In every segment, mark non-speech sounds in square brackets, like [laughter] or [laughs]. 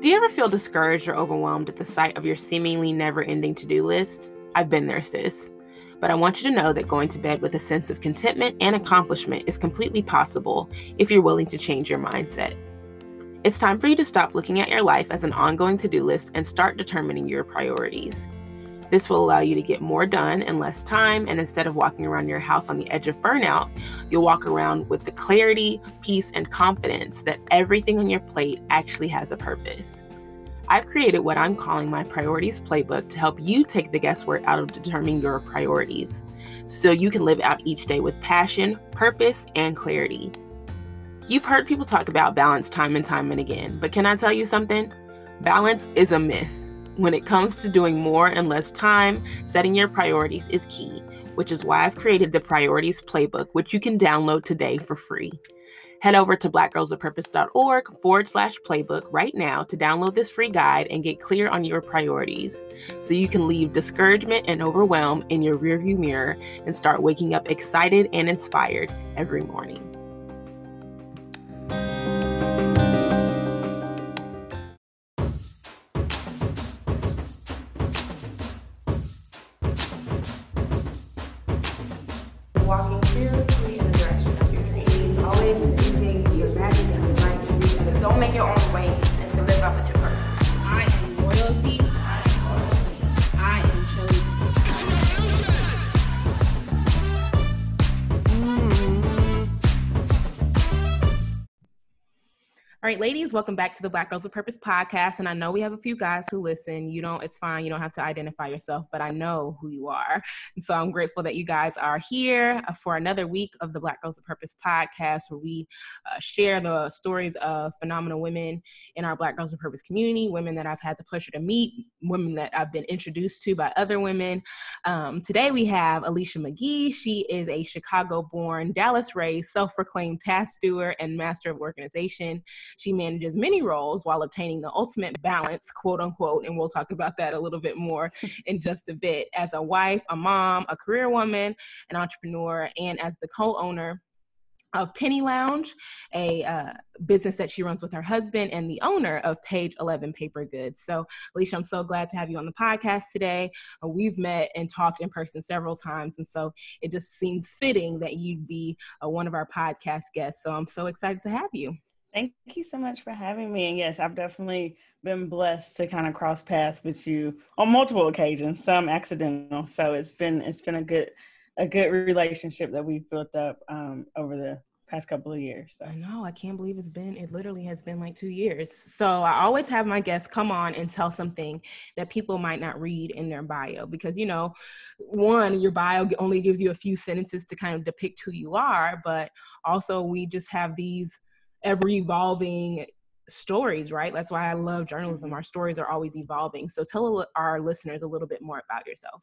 Do you ever feel discouraged or overwhelmed at the sight of your seemingly never ending to do list? I've been there, sis. But I want you to know that going to bed with a sense of contentment and accomplishment is completely possible if you're willing to change your mindset. It's time for you to stop looking at your life as an ongoing to do list and start determining your priorities. This will allow you to get more done in less time, and instead of walking around your house on the edge of burnout, you'll walk around with the clarity, peace, and confidence that everything on your plate actually has a purpose. I've created what I'm calling my priorities playbook to help you take the guesswork out of determining your priorities so you can live out each day with passion, purpose, and clarity. You've heard people talk about balance time and time and again, but can I tell you something? Balance is a myth. When it comes to doing more in less time, setting your priorities is key, which is why I've created the Priorities Playbook, which you can download today for free. Head over to blackgirlsofpurpose.org forward slash playbook right now to download this free guide and get clear on your priorities so you can leave discouragement and overwhelm in your rearview mirror and start waking up excited and inspired every morning. Right, ladies, welcome back to the Black Girls of Purpose podcast. And I know we have a few guys who listen. You don't, it's fine. You don't have to identify yourself, but I know who you are. And so I'm grateful that you guys are here for another week of the Black Girls of Purpose podcast, where we uh, share the stories of phenomenal women in our Black Girls of Purpose community, women that I've had the pleasure to meet, women that I've been introduced to by other women. Um, today we have Alicia McGee. She is a Chicago born, Dallas raised, self proclaimed task doer and master of organization. She manages many roles while obtaining the ultimate balance, quote unquote, and we'll talk about that a little bit more [laughs] in just a bit. As a wife, a mom, a career woman, an entrepreneur, and as the co owner of Penny Lounge, a uh, business that she runs with her husband, and the owner of Page 11 Paper Goods. So, Alicia, I'm so glad to have you on the podcast today. Uh, we've met and talked in person several times, and so it just seems fitting that you'd be uh, one of our podcast guests. So, I'm so excited to have you. Thank you so much for having me. And yes, I've definitely been blessed to kind of cross paths with you on multiple occasions, some accidental. So it's been it's been a good a good relationship that we've built up um, over the past couple of years. So. I know. I can't believe it's been, it literally has been like two years. So I always have my guests come on and tell something that people might not read in their bio because, you know, one, your bio only gives you a few sentences to kind of depict who you are, but also we just have these ever evolving stories, right? That's why I love journalism. Our stories are always evolving. So tell our listeners a little bit more about yourself.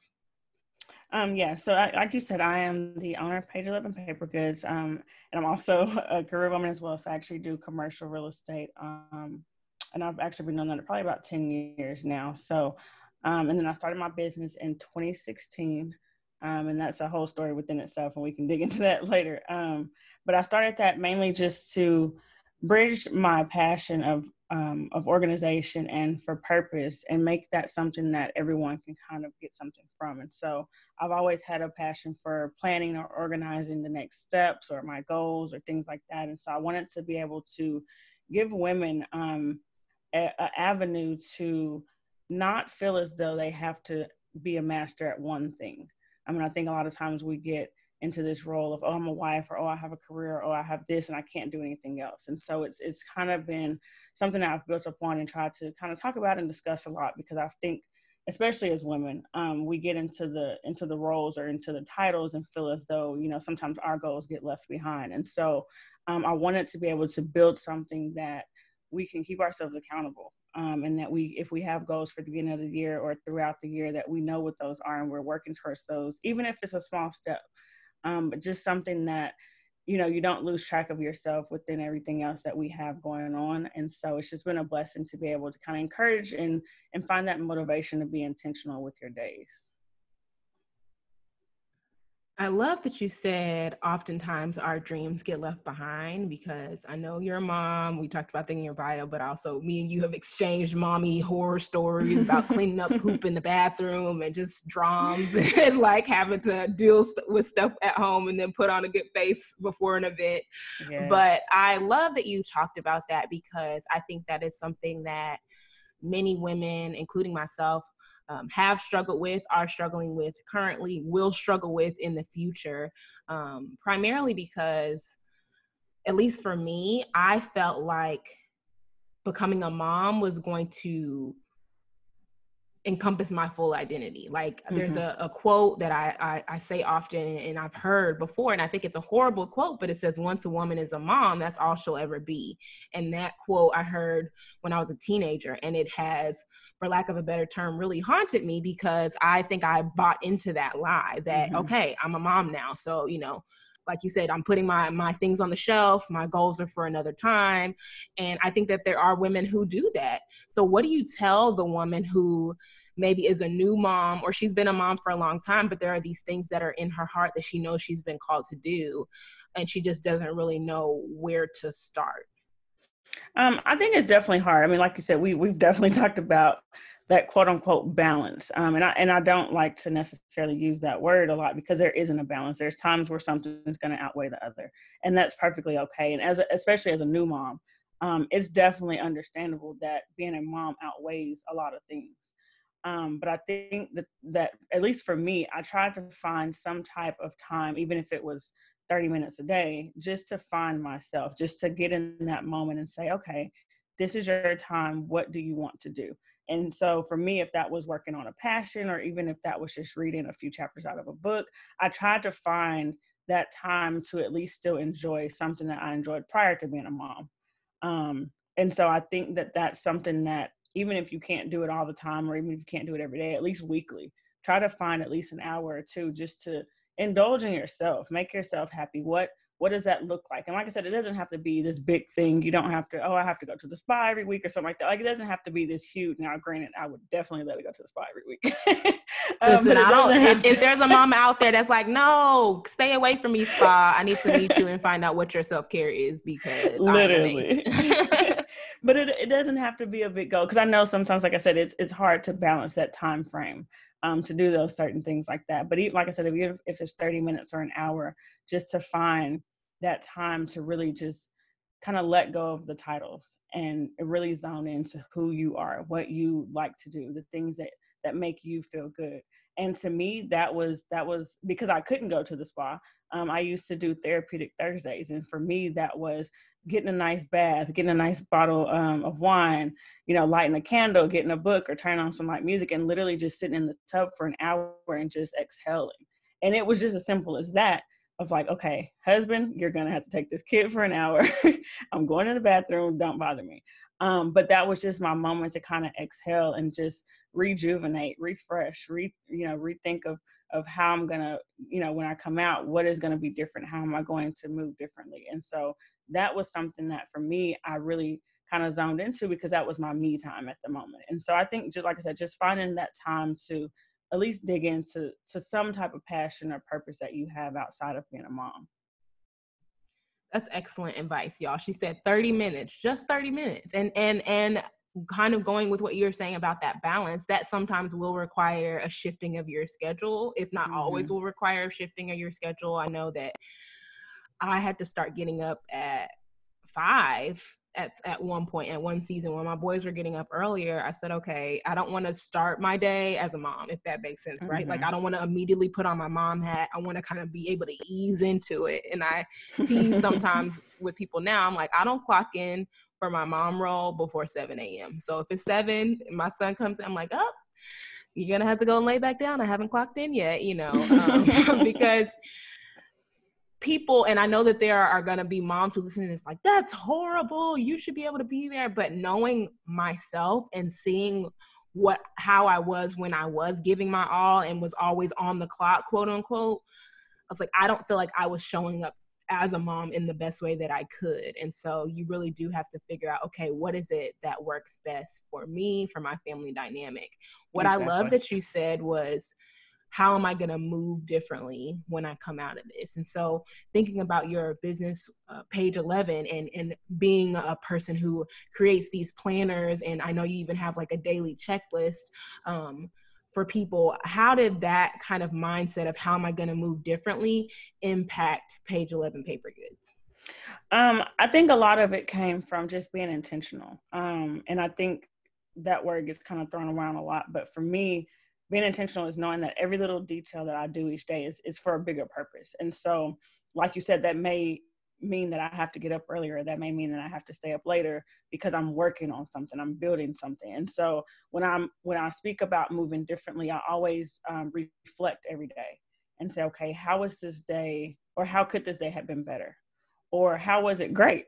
Um, yeah, so I, like you said, I am the owner of Page 11 Paper Goods, um, and I'm also [laughs] a career woman as well. So I actually do commercial real estate, um, and I've actually been doing that probably about 10 years now. So, um, and then I started my business in 2016, um, and that's a whole story within itself, and we can dig into that [laughs] later. Um, but I started that mainly just to bridge my passion of um, of organization and for purpose and make that something that everyone can kind of get something from. And so I've always had a passion for planning or organizing the next steps or my goals or things like that. And so I wanted to be able to give women um, an avenue to not feel as though they have to be a master at one thing. I mean, I think a lot of times we get into this role of oh i'm a wife or oh i have a career or oh, i have this and i can't do anything else. And so it's it's kind of been something that i've built upon and tried to kind of talk about and discuss a lot because i think especially as women um, we get into the into the roles or into the titles and feel as though you know sometimes our goals get left behind. And so um, i wanted to be able to build something that we can keep ourselves accountable um, and that we if we have goals for the beginning of the year or throughout the year that we know what those are and we're working towards those even if it's a small step um, but just something that you know you don't lose track of yourself within everything else that we have going on. And so it's just been a blessing to be able to kind of encourage and and find that motivation to be intentional with your days I love that you said oftentimes our dreams get left behind because I know you're a mom. We talked about that in your bio, but also me and you have exchanged mommy horror stories about [laughs] cleaning up poop in the bathroom and just drums [laughs] and like having to deal st- with stuff at home and then put on a good face before an event. Yes. But I love that you talked about that because I think that is something that many women, including myself, um, have struggled with, are struggling with currently, will struggle with in the future, um, primarily because, at least for me, I felt like becoming a mom was going to encompass my full identity. Like mm-hmm. there's a, a, quote that I, I, I say often and I've heard before, and I think it's a horrible quote, but it says, "Once a woman is a mom, that's all she'll ever be." And that quote I heard when I was a teenager, and it has, for lack of a better term, really haunted me because I think I bought into that lie that mm-hmm. okay, I'm a mom now, so you know like you said i'm putting my my things on the shelf my goals are for another time and i think that there are women who do that so what do you tell the woman who maybe is a new mom or she's been a mom for a long time, but there are these things that are in her heart that she knows she's been called to do, and she just doesn't really know where to start. Um, I think it's definitely hard. I mean, like you said, we we've definitely [laughs] talked about that quote unquote balance. Um, and I and I don't like to necessarily use that word a lot because there isn't a balance. There's times where something is going to outweigh the other, and that's perfectly okay. And as a, especially as a new mom, um, it's definitely understandable that being a mom outweighs a lot of things. Um, but I think that that at least for me, I tried to find some type of time, even if it was 30 minutes a day, just to find myself, just to get in that moment and say, okay, this is your time. What do you want to do? And so for me, if that was working on a passion or even if that was just reading a few chapters out of a book, I tried to find that time to at least still enjoy something that I enjoyed prior to being a mom. Um, and so I think that that's something that even if you can't do it all the time or even if you can't do it every day, at least weekly, try to find at least an hour or two just to indulge in yourself, make yourself happy. What what does that look like? And like I said, it doesn't have to be this big thing. You don't have to, oh, I have to go to the spa every week or something like that. Like it doesn't have to be this huge. Now, granted, I would definitely let it go to the spa every week. [laughs] um, Listen, I don't. If, if, there's a [laughs] mom out there that's like, no, stay away from me, spa. I need to meet you and find out what your self care is because literally. [laughs] but it, it doesn't have to be a big goal because I know sometimes, like I said, it's it's hard to balance that time frame um, to do those certain things like that. But even, like I said, if you if it's thirty minutes or an hour, just to find that time to really just kind of let go of the titles and really zone into who you are, what you like to do, the things that that make you feel good. And to me, that was that was because I couldn't go to the spa. Um, I used to do therapeutic Thursdays, and for me, that was getting a nice bath, getting a nice bottle um, of wine, you know, lighting a candle, getting a book, or turning on some light music, and literally just sitting in the tub for an hour and just exhaling. And it was just as simple as that of like, okay, husband, you're gonna have to take this kid for an hour. [laughs] I'm going to the bathroom. Don't bother me. Um, but that was just my moment to kind of exhale and just rejuvenate, refresh, re you know, rethink of of how I'm gonna, you know, when I come out, what is gonna be different? How am I going to move differently? And so that was something that for me, I really kind of zoned into because that was my me time at the moment. And so I think just like I said, just finding that time to at least dig into to some type of passion or purpose that you have outside of being a mom. That's excellent advice, y'all. She said 30 minutes, just 30 minutes. And and and kind of going with what you're saying about that balance, that sometimes will require a shifting of your schedule, if not mm-hmm. always will require a shifting of your schedule. I know that I had to start getting up at five at, at one point at one season when my boys were getting up earlier i said okay i don't want to start my day as a mom if that makes sense right? Mm-hmm. like i don't want to immediately put on my mom hat. I want to kind of be able to ease into it. And i tease [laughs] sometimes with people now i'm like i don't clock in for my mom role before 7 a.m so if it's 7 my son comes in i'm like oh you're gonna have to go and lay back down. I haven't clocked in yet you know um, [laughs] [laughs] because people and i know that there are, going to be moms who listen to this like that's horrible you should be able to be there but knowing myself and seeing what how i was when i was giving my all and was always on the clock quote unquote i was like i don't feel like i was showing up as a mom in the best way that i could and so you really do have to figure out okay what is it that works best for me for my family dynamic what exactly. i love that you said was how am I going to move differently when I come out of this? And so, thinking about your business uh, page 11 and, and being a person who creates these planners, and I know you even have like a daily checklist um, for people, how did that kind of mindset of how am I going to move differently impact page 11 paper goods? Um, I think a lot of it came from just being intentional. Um, and I think that word gets kind of thrown around a lot. But for me, being intentional is knowing that every little detail that I do each day is, is for a bigger purpose. And so, like you said, that may mean that I have to get up earlier. That may mean that I have to stay up later because I'm working on something. I'm building something. And so when I'm when I speak about moving differently, I always um, reflect every day and say, okay, how was this day, or how could this day have been better, or how was it great?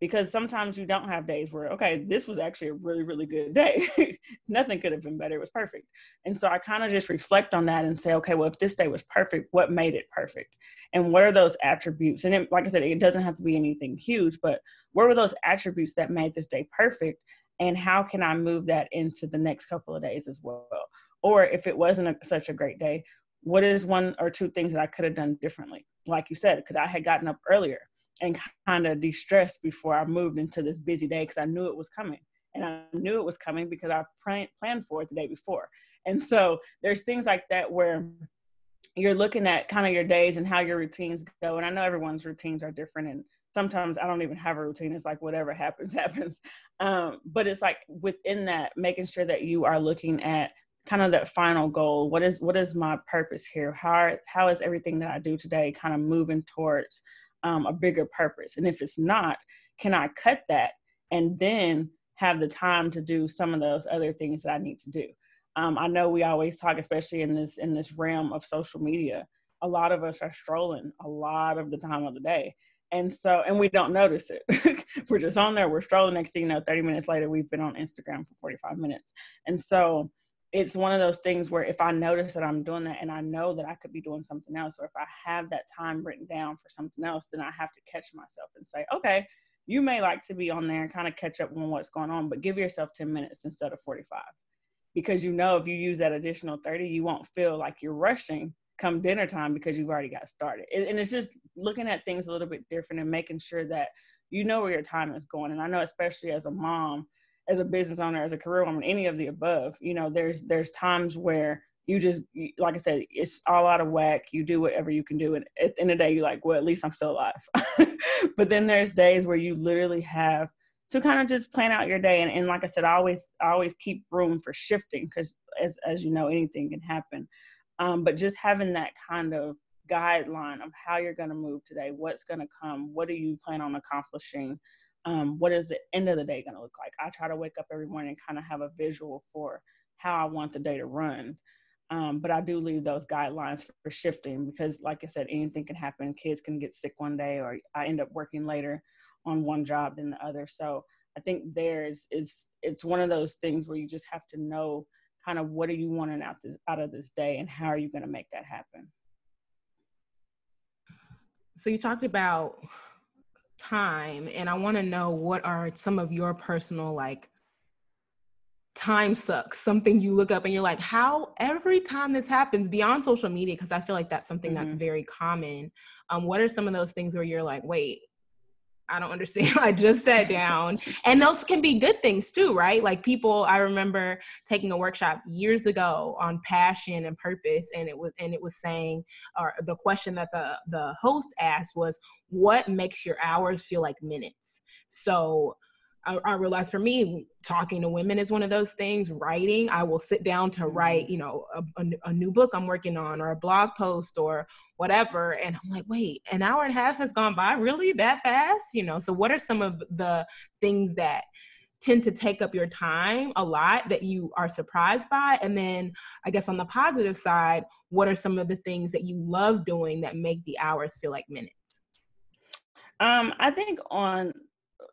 Because sometimes you don't have days where okay this was actually a really really good day. [laughs] Nothing could have been better. It was perfect. And so i kind of just reflect on that and say okay well if this day was perfect what made it perfect? And what are those attributes? And it, like i said it doesn't have to be anything huge but what were those attributes that made this day perfect? And how can i move that into the next couple of days as well? Or if it wasn't a, such a great day what is one or two things that i could have done differently? Like you said because i had gotten up earlier and kind of de-stress before I moved into this busy day because I knew it was coming. And I knew it was coming because I plan- planned for it the day before. And so there's things like that where you're looking at kind of your days and how your routines go. And I know everyone's routines are different. And sometimes I don't even have a routine. It's like whatever [laughs] happens, happens. Um, but it's like within that, making sure that you are looking at kind of that final goal. What is what is my purpose here? How how is everything that I do today kind of moving towards um, a bigger purpose? And if it's not, can I cut that and then have the time to do some of those other things that I need to do? Um, I know we always talk, especially in this in this realm of social media. A lot of us are strolling a lot of the time of the day, and so and we don't notice it. [laughs] we're just on there. We're strolling. Next thing you know, thirty minutes later, we've been on Instagram for forty five minutes, and so it's one of those things where if I notice that I'm doing that and I know that I could be doing something else, or if I have that time written down for something else, then I have to catch myself and say, okay, you may like to be on there and kind of catch up on what's going on, but give yourself 10 minutes instead of 45. Because you know, if you use that additional 30, you won't feel like you're rushing come dinner time because you've already got started. And it's just looking at things a little bit different and making sure that you know where your time is going. And I know, especially as a mom, as a business owner, as a career woman, any of the above, you know, there's there's times where you just like I said, it's all out of whack. You do whatever you can do, and at the end of the day, you're like, well, at least I'm still alive. [laughs] but then there's days where you literally have to kind of just plan out your day, and, and like I said, I always I always keep room for shifting because as as you know, anything can happen. Um, but just having that kind of guideline of how you're going to move today, what's going to come, what do you plan on accomplishing um, what is the end of the day going to look like? I try to wake up every morning and kind of have a visual for how I want the day to run. Um, but I do leave those guidelines for shifting because, like I said, anything can happen. Kids can get sick one day, or I end up working later on one job than the other. So I think there's it's it's one of those things where you just have to know kind of what are you wanting out this, out of this day and how are you going to make that happen. So you talked about time and i want to know what are some of your personal like time sucks something you look up and you're like how every time this happens beyond social media because i feel like that's something mm-hmm. that's very common um, what are some of those things where you're like wait I don't understand. [laughs] I just sat down. And those can be good things too, right? Like people I remember taking a workshop years ago on passion and purpose and it was and it was saying or the question that the the host asked was what makes your hours feel like minutes? So I, I realized for me, talking to women is one of those things. Writing, I will sit down to write, mm-hmm. you know, a, a, a, new book I'm working on or a blog post or whatever. And I'm like, wait, an hour and a half has gone by? Really? That fast? You know, so what are some of the things that tend to take up your time a lot that you are surprised by? And then I guess on the positive side, what are some of the things that you love doing that make the hours feel like minutes? Um, I think on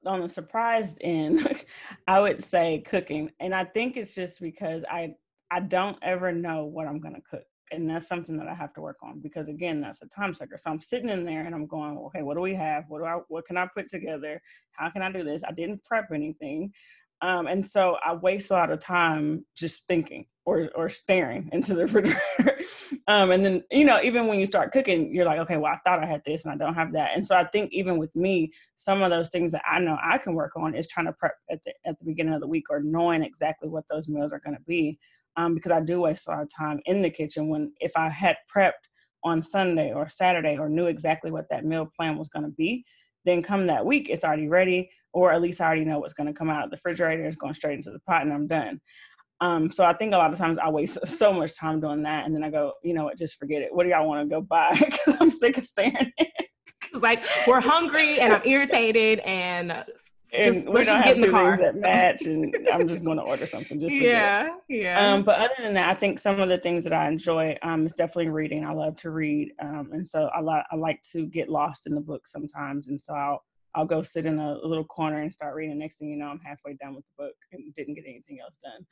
on the surprised end, [laughs] I would say cooking. And I think it's just because I I don't ever know what I'm gonna cook. And that's something that I have to work on because again, that's a time sucker. So I'm sitting in there and I'm going, okay, what do we have? What do I what can I put together? How can I do this? I didn't prep anything. Um, and so I waste a lot of time just thinking or or staring [laughs] into the refrigerator. um, and then you know, even when you start cooking, you're like, okay, well, I thought I had this and I don't have that. And so I think even with me, some of those things that I know I can work on is trying to prep at the at the beginning of the week or knowing exactly what those meals are going to be. Um, because I do waste a lot of time in the kitchen when if I had prepped on Sunday or Saturday or knew exactly what that meal plan was going to be, then come that week, it's already ready, or at least I already know what's going to come out of the refrigerator. It's going straight into the pot, and I'm done. Um, so I think a lot of times I waste [laughs] so much time doing that, and then I go, you know what, just forget it. What do y'all want to go buy? [laughs] Because I'm sick of staring. like we're hungry and I'm irritated and just, we don't have two things that match, and [laughs] I'm just going to order something. Just yeah, yeah. Um, but other than that, I think some of the things that I enjoy um, is definitely reading. I love to read, um, and so I like I like to get lost in the book sometimes, and so I'll I'll go sit in a, a little corner and start reading. Next thing you know, I'm halfway done with the book and didn't get anything else done.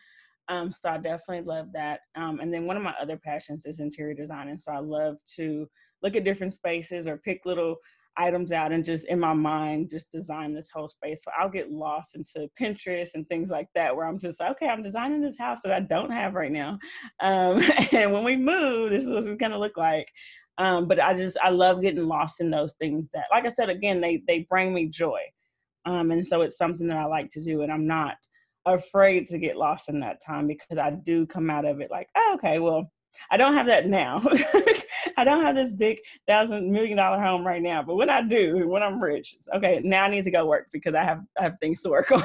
Um, so I definitely love that. Um, and then one of my other passions is interior design, and so I love to look at different spaces or pick little items out and just in my mind just design this whole space. So I'll get lost into Pinterest and things like that where I'm just like, okay, I'm designing this house that I don't have right now. Um, [laughs] and when we move, this is what it's gonna look like. Um, but I just I love getting lost in those things that like I said again, they they bring me joy. Um, and so it's something that I like to do and I'm not afraid to get lost in that time because I do come out of it like, oh, okay, well, I don't have that now. [laughs] I don't have this big thousand million dollar home right now, but when I do, when I'm rich, okay, now I need to go work because I have I have things to work on. [laughs]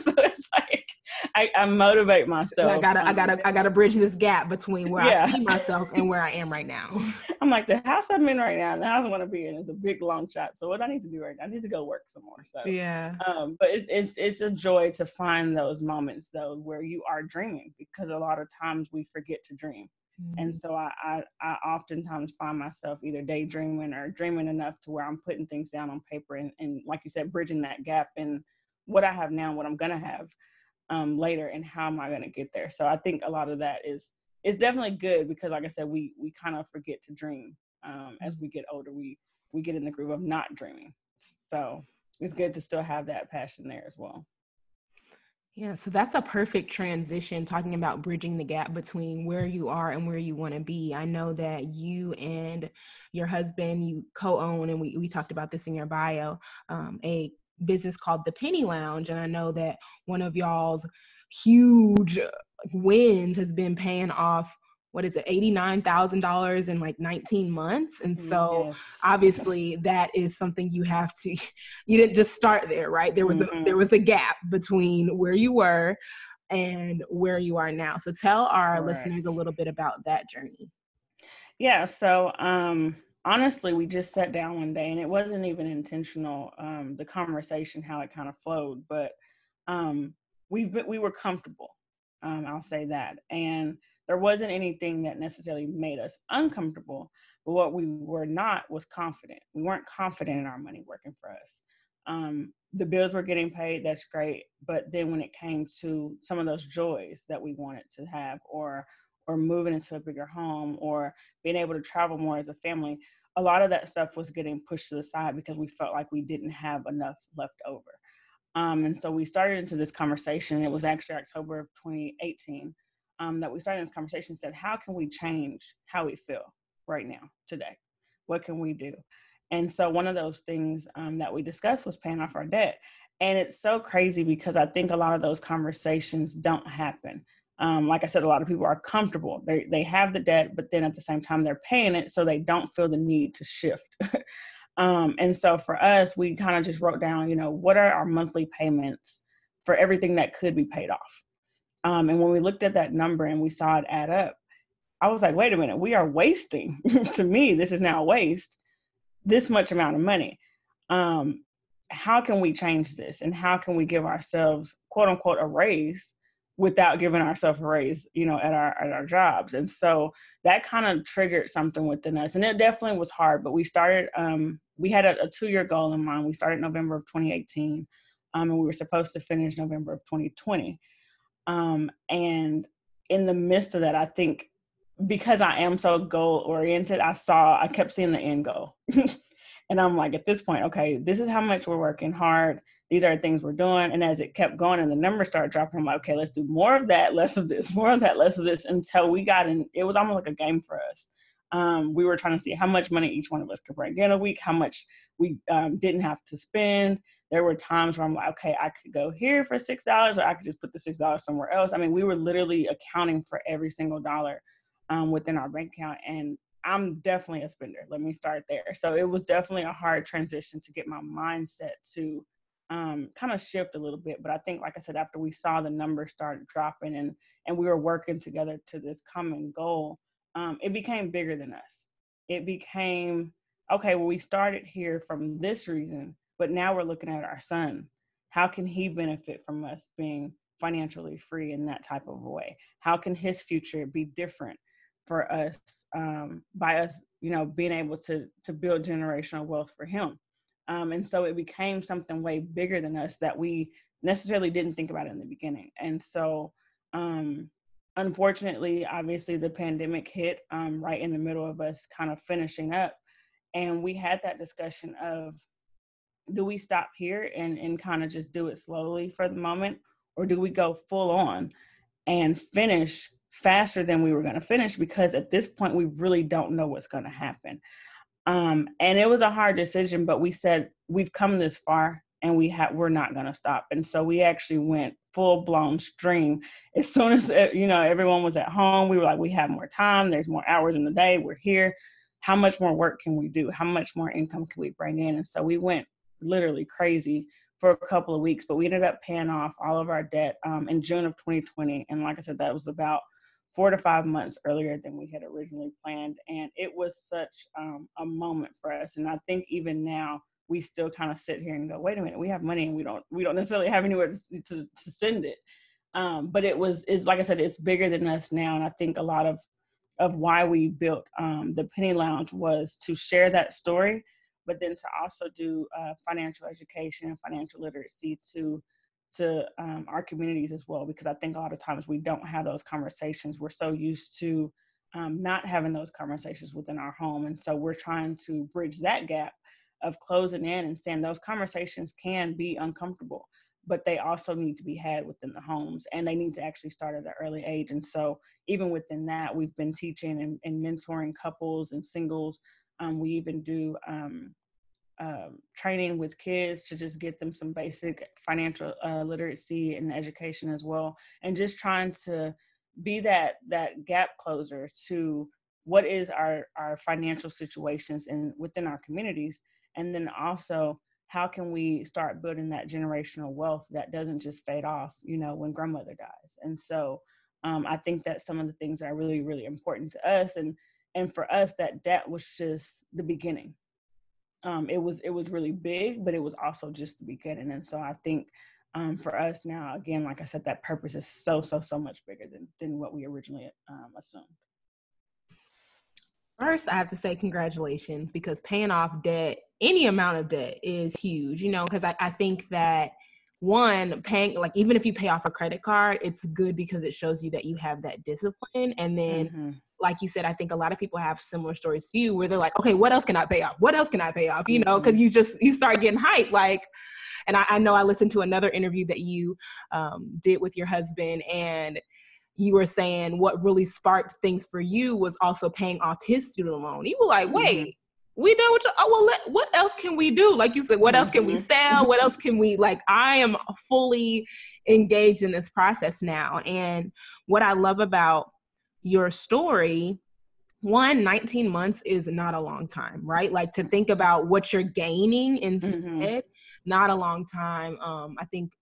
so it's like I, I motivate myself. So I gotta I gotta I gotta bridge this gap between where yeah. I see myself and where I am right now. [laughs] I'm like the house I'm in right now, the house I want to be in is a big long shot. So what I need to do right now, I need to go work some more. So yeah. Um, but it's it's it's a joy to find those moments though where you are dreaming because a lot of times we forget to dream. And mm-hmm. so I, I, I oftentimes find myself either daydreaming or dreaming enough to where I'm putting things down on paper and, and like you said, bridging that gap in what I have now, what I'm gonna have um, later, and how am I gonna get there. So I think a lot of that is it's definitely good because, like I said, we we kind of forget to dream um, as we get older. We we get in the groove of not dreaming. So it's good to still have that passion there as well. Yeah, so that's a perfect transition talking about bridging the gap between where you are and where you want to be. I know that you and your husband, you co own, and we, we talked about this in your bio, um, a business called the Penny Lounge. And I know that one of y'all's huge wins has been paying off what is it $89,000 in like 19 months and so yes. obviously that is something you have to [laughs] you didn't just start there right there was mm-hmm. a there was a gap between where you were and where you are now so tell our right. listeners a little bit about that journey yeah so um honestly we just sat down one day and it wasn't even intentional um the conversation how it kind of flowed but um we we were comfortable um I'll say that and there wasn't anything that necessarily made us uncomfortable but what we were not was confident. We weren't confident in our money working for us. Um, the bills were getting paid that's great but then when it came to some of those joys that we wanted to have or or moving into a bigger home or being able to travel more as a family a lot of that stuff was getting pushed to the side because we felt like we didn't have enough left over. Um, and so we started into this conversation. It was actually october of 2018 um, that we started this conversation said, how can we change how we feel right now, today? What can we do? And so one of those things um, that we discussed was paying off our debt. And it's so crazy because I think a lot of those conversations don't happen. Um, like I said, a lot of people are comfortable. They they have the debt, but then at the same time they're paying it, so they don't feel the need to shift. [laughs] um, and so for us, we kind of just wrote down, you know, what are our monthly payments for everything that could be paid off. Um, and when we looked at that number and we saw it add up, I was like, wait a minute, we are wasting. [laughs] to me, this is now waste, this much amount of money. Um, how can we change this? And how can we give ourselves, quote unquote, a raise without giving ourselves a raise, you know, at our at our jobs? And so that kind of triggered something within us. And it definitely was hard, but we started, um, we had a, a two-year goal in mind. We started November of 2018, um, and we were supposed to finish November of 2020. Um, and in the midst of that, I think because I am so goal oriented, I saw, I kept seeing the end goal. [laughs] And I'm like, at this point, okay, this is how much we're working hard. These are things we're doing. And as it kept going and the numbers started dropping, I'm like, okay, let's do more of that, less of this, [laughs] more of that, less of this until we got in. It was almost like a game for us. Um, we were trying to see how much money each one of us could bring in a week, how much we um, didn't have to spend. There were times where I'm like, okay, I could go here for six dollars, or I could just put the six dollars somewhere else. I mean, we were literally accounting for every single dollar um, within our bank account, and I'm definitely a spender. Let me start there. So it was definitely a hard transition to get my mindset to um, kind of shift a little bit. But I think, like I said, after we saw the numbers start dropping and and we were working together to this common goal, um, it became bigger than us. It became okay. Well, we started here from this reason, but now we're looking at our son. How can he benefit from us being financially free in that type of a way? How can his future be different? for us um, by us, you know, being able to to build generational wealth for him. Um, and so it became something way bigger than us that we necessarily didn't think about in the beginning. And so, um, unfortunately, obviously, the pandemic hit um, right in the middle of us kind of finishing up, and we had that discussion of, do we stop here and and kind of just do it slowly for the moment, or do we go full on and finish faster than we were going to finish because at this point we really don't know what's going to happen. Um, and it was a hard decision, but we said we've come this far and we have we're not going to stop. And so we actually went full blown stream as soon as uh, you know everyone was at home. We were like, we have more time. There's more hours in the day. We're here. How much more work can we do? How much more income can we bring in? And so we went literally crazy for a couple of weeks, but we ended up paying off all of our debt um, in June of 2020. And like I said, that was about four to five months earlier than we had originally planned. And it was such um, a moment for us. And I think even now we still kind of sit here and go, wait a minute, we have money and we don't we don't necessarily have anywhere to, to, to send it. Um, but it was it's like I said, it's bigger than us now. And I think a lot of of why we built um, the Penny Lounge was to share that story, but then to also do uh, financial education and financial literacy to to um, our communities as well because i think a lot of times we don't have those conversations. We're so used to um, not having those conversations within our home and so we're trying to bridge that gap of closing in and saying those conversations can be uncomfortable but they also need to be had within the homes and they need to actually start at an early age. And so even within that we've been teaching and, and mentoring couples and singles um, we even do um, um, training with kids to just get them some basic financial uh, literacy and education as well, and just trying to be that that gap closer to what is our our financial situations and within our communities, and then also how can we start building that generational wealth that doesn't just fade off, you know, when grandmother dies. And so um, I think that some of the things that are really really important to us, and and for us that debt was just the beginning um, it was it was really big, but it was also just the beginning. And so I think um, for us now, again, like I said, that purpose is so so so much bigger than than what we originally um, assumed. First, I have to say congratulations because paying off debt, any amount of debt, is huge. You know, because I, I think that one paying like even if you pay off a credit card it's good because it shows you that you have that discipline and then mm-hmm. Like you said i think a lot of people have similar stories to you where they're like okay what else can i pay off what else can i pay off you know because mm-hmm. you just you start getting hyped like and I, I, know i listened to another interview that you um, did with your husband and you were saying what really sparked things for you was also paying off his student loan you were like mm-hmm. wait we know what you, oh well let, what else can we do like you said what else can we mm-hmm. sell what else can we like i am fully engaged in this process now and what i love about your story one 19 months is not a long time right like to think about what you're gaining instead mm-hmm. not a long time um i think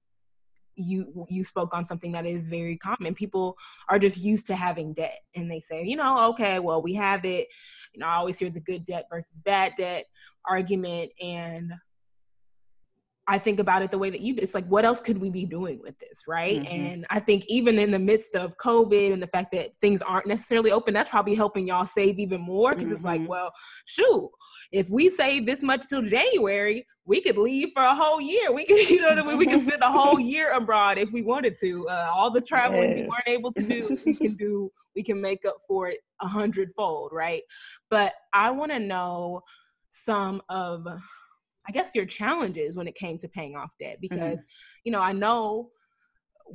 you you spoke on something that is very common people are just used to having debt and they say you know okay well we have it you know, I always hear the good debt versus bad debt argument. And I think about it the way that you did. It's like, what else could we be doing with this, right? Mm-hmm. And I think even in the midst of COVID and the fact that things aren't necessarily open, that's probably helping y'all save even more because mm-hmm. it's like, mm-hmm. well, shoot, if we save this much till January, we could leave for a whole year. We could, [laughs] you know what I mean? We could spend a whole [laughs] year abroad if we wanted to. Uh, all the traveling yes. we weren't able to do, we can do. We can make up for it a hundredfold, right? But I want to know some of I guess your challenges when it came to paying off debt because mm-hmm. you know, I know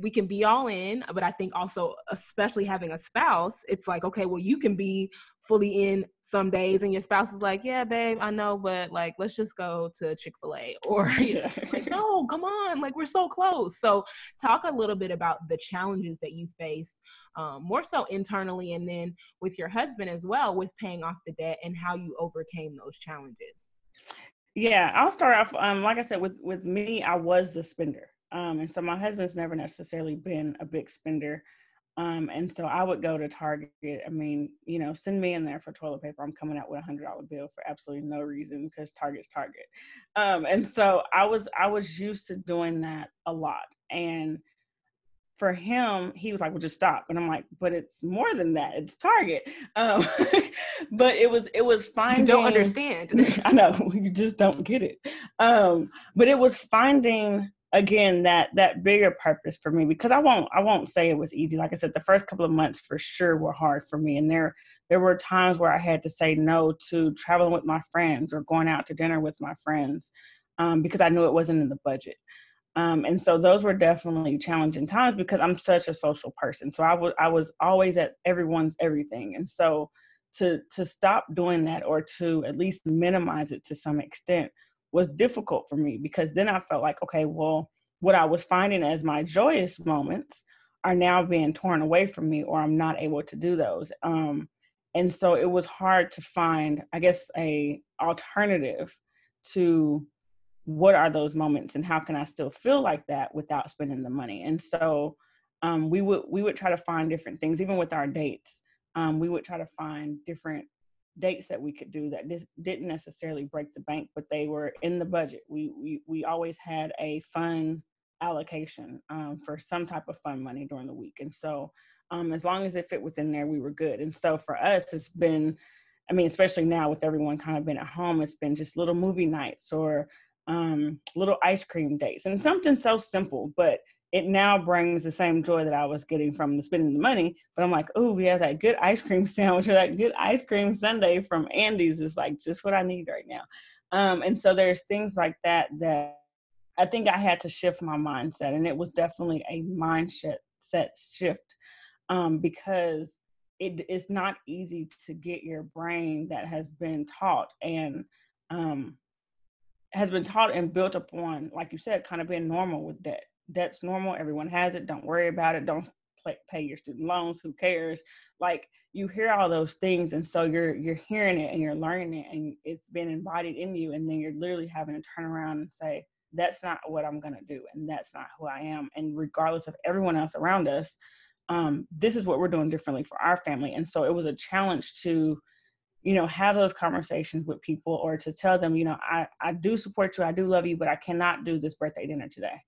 we can be all in but i think also especially having a spouse it's like okay well you can be fully in some days and your spouse is like yeah babe i know but like let's just go to chick-fil-a [laughs] or you know, like [laughs] no come on like we're so close. So talk a little bit about the challenges that you faced um, more so internally and then with your husband as well with paying off the debt and how you overcame those challenges yeah i'll start off um, like i said with with me i was the spender um, and so my husband's never necessarily been a big spender. Um, and so I would go to Target. I mean, you know, send me in there for toilet paper. I'm coming out with a hundred dollar bill for absolutely no reason because Target's Target. Um, and so I was I was used to doing that a lot. And for him, he was like, "Well, just stop." And I'm like, "But it's more than that. It's Target." Um, [laughs] but it was it was finding. You don't understand. [laughs] I know you just don't get it. Um, but it was finding again that that bigger purpose for me because i won't i won't say it was easy like i said the first couple of months for sure were hard for me and there there were times where i had to say no to traveling with my friends or going out to dinner with my friends um, because i knew it wasn't in the budget um, and so those were definitely challenging times because i'm such a social person so i was i was always at everyone's everything and so to to stop doing that or to at least minimize it to some extent was difficult for me because then I felt like, okay, well, what I was finding as my joyous moments are now being torn away from me, or I'm not able to do those. Um, and so it was hard to find, I guess, a alternative to what are those moments and how can I still feel like that without spending the money. And so um, we would we would try to find different things, even with our dates. Um, we would try to find different dates that we could do that this didn't necessarily break the bank, but they were in the budget. We we we always had a fun allocation um, for some type of fun money during the week, and so um, as long as it fit within there, we were good. And so for us, it's been, I mean, especially now with everyone kind of been at home, it's been just little movie nights or um, little ice cream dates, and something so simple, but it now brings the same joy that I was getting from spending the money. But I'm like, oh, we have that good ice cream [laughs] sandwich or that good ice cream sundae from Andy's is like just what I need right now. Um, and so there's things like that that I think I had to shift my mindset, and it was definitely a mindset set shift um, because it is not easy to get your brain that has been taught and um, has been taught and built upon, like you said, kind of being normal with debt that's normal. Everyone has it. Don't worry about it. Don't play, pay your student loans. Who cares? Like you hear all those things, and so you're you're hearing it and you're learning it, and it's been embodied in you, and then you're literally having to turn around and say, "That's not what I'm gonna do, and that's not who I am." And regardless of everyone else around us, um, this is what we're doing differently for our family. And so it was a challenge to you know have those conversations with people or to tell them you know i i do support you i do love you but i cannot do this birthday dinner today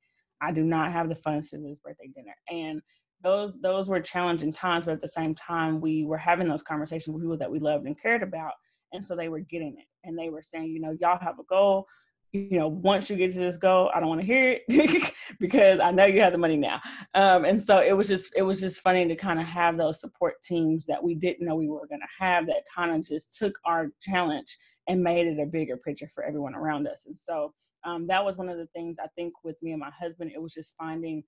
I do not have the funds to do this birthday dinner. And those those were challenging times, but at the same time, we were having those conversations with people that we loved and cared about. And so they were getting it. And they were saying, you know, y'all have a goal. You know, once you get to this goal, I don't want to hear it [laughs] because I know you have the money now. Um, and so it was just it was just funny to kind of have those support teams that we didn't know we were going to have that kind of just took our challenge and made it a bigger picture for everyone around us. And so um, that was one of the things I think with me and my husband, it was just finding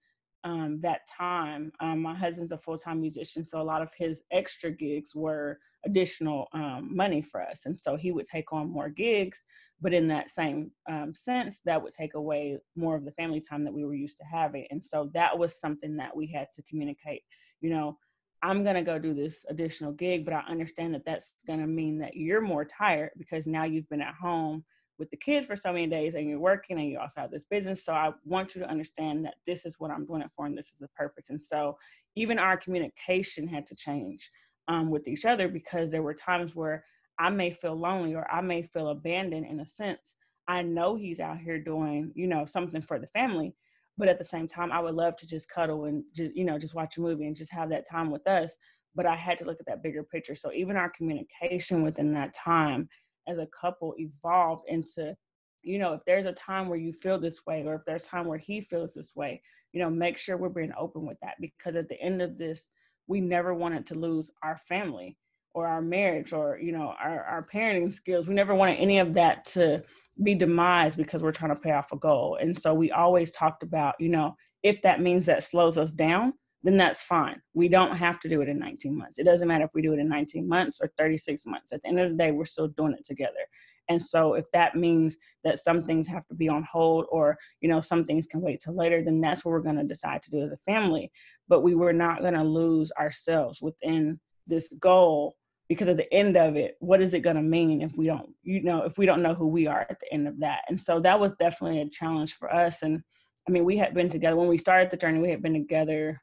um, that time. Um, my husband's a full time musician, so a lot of his extra gigs were additional um, money for us. And so he would take on more gigs, but in that same um, sense, that would take away more of the family time that we were used to having. And so that was something that we had to communicate. You know, I'm going to go do this additional gig, but I understand that that's going to mean that you're more tired because now you've been at home with the kids for so many days and you're working and you also have this business. So I want you to understand that this is what I'm doing it for and this is the purpose. And so even our communication had to change um, with each other because there were times where I may feel lonely or I may feel abandoned in a sense. I know he's out here doing, you know, something for the family, but at the same time, I would love to just cuddle and just, you know, just watch a movie and just have that time with us. But I had to look at that bigger picture. So even our communication within that time as a couple evolved into you know if there's a time where you feel this way or if there's time where he feels this way you know make sure we're being open with that because at the end of this we never wanted to lose our family or our marriage or you know our, our parenting skills we never wanted any of that to be demised because we're trying to pay off a goal. And so we always talked about you know if that means that slows us down then that's fine. We don't have to do it in 19 months. It doesn't matter if we do it in 19 months or 36 months. At the end of the day we're still doing it together. And so if that means that some things have to be on hold or you know some things can wait till later then that's what we're going to decide to do as a family. But we were not going to lose ourselves within this goal because at the end of it what is it going to mean if we don't you know if we don't know who we are at the end of that? And so that was definitely a challenge for us and i mean we had been together when we started the journey we had been together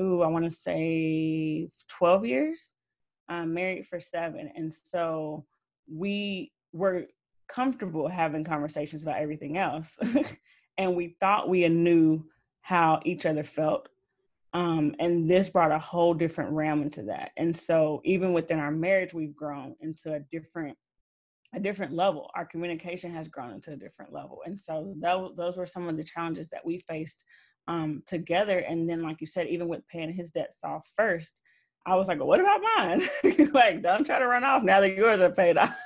ooh i want to say 12 years. Um, married for seven and so we were comfortable having conversations about everything else [laughs] and we thought we knew how each other felt um, and this brought a whole different realm into that. And so even within our marriage, we've grown into a different a different level. Our communication has grown into a different level. And so that, those were some of the challenges that we faced um, together. And then, like you said, even with paying his debts off first, I was like, well, what about mine? [laughs] like, don't try to run off now that yours are paid off.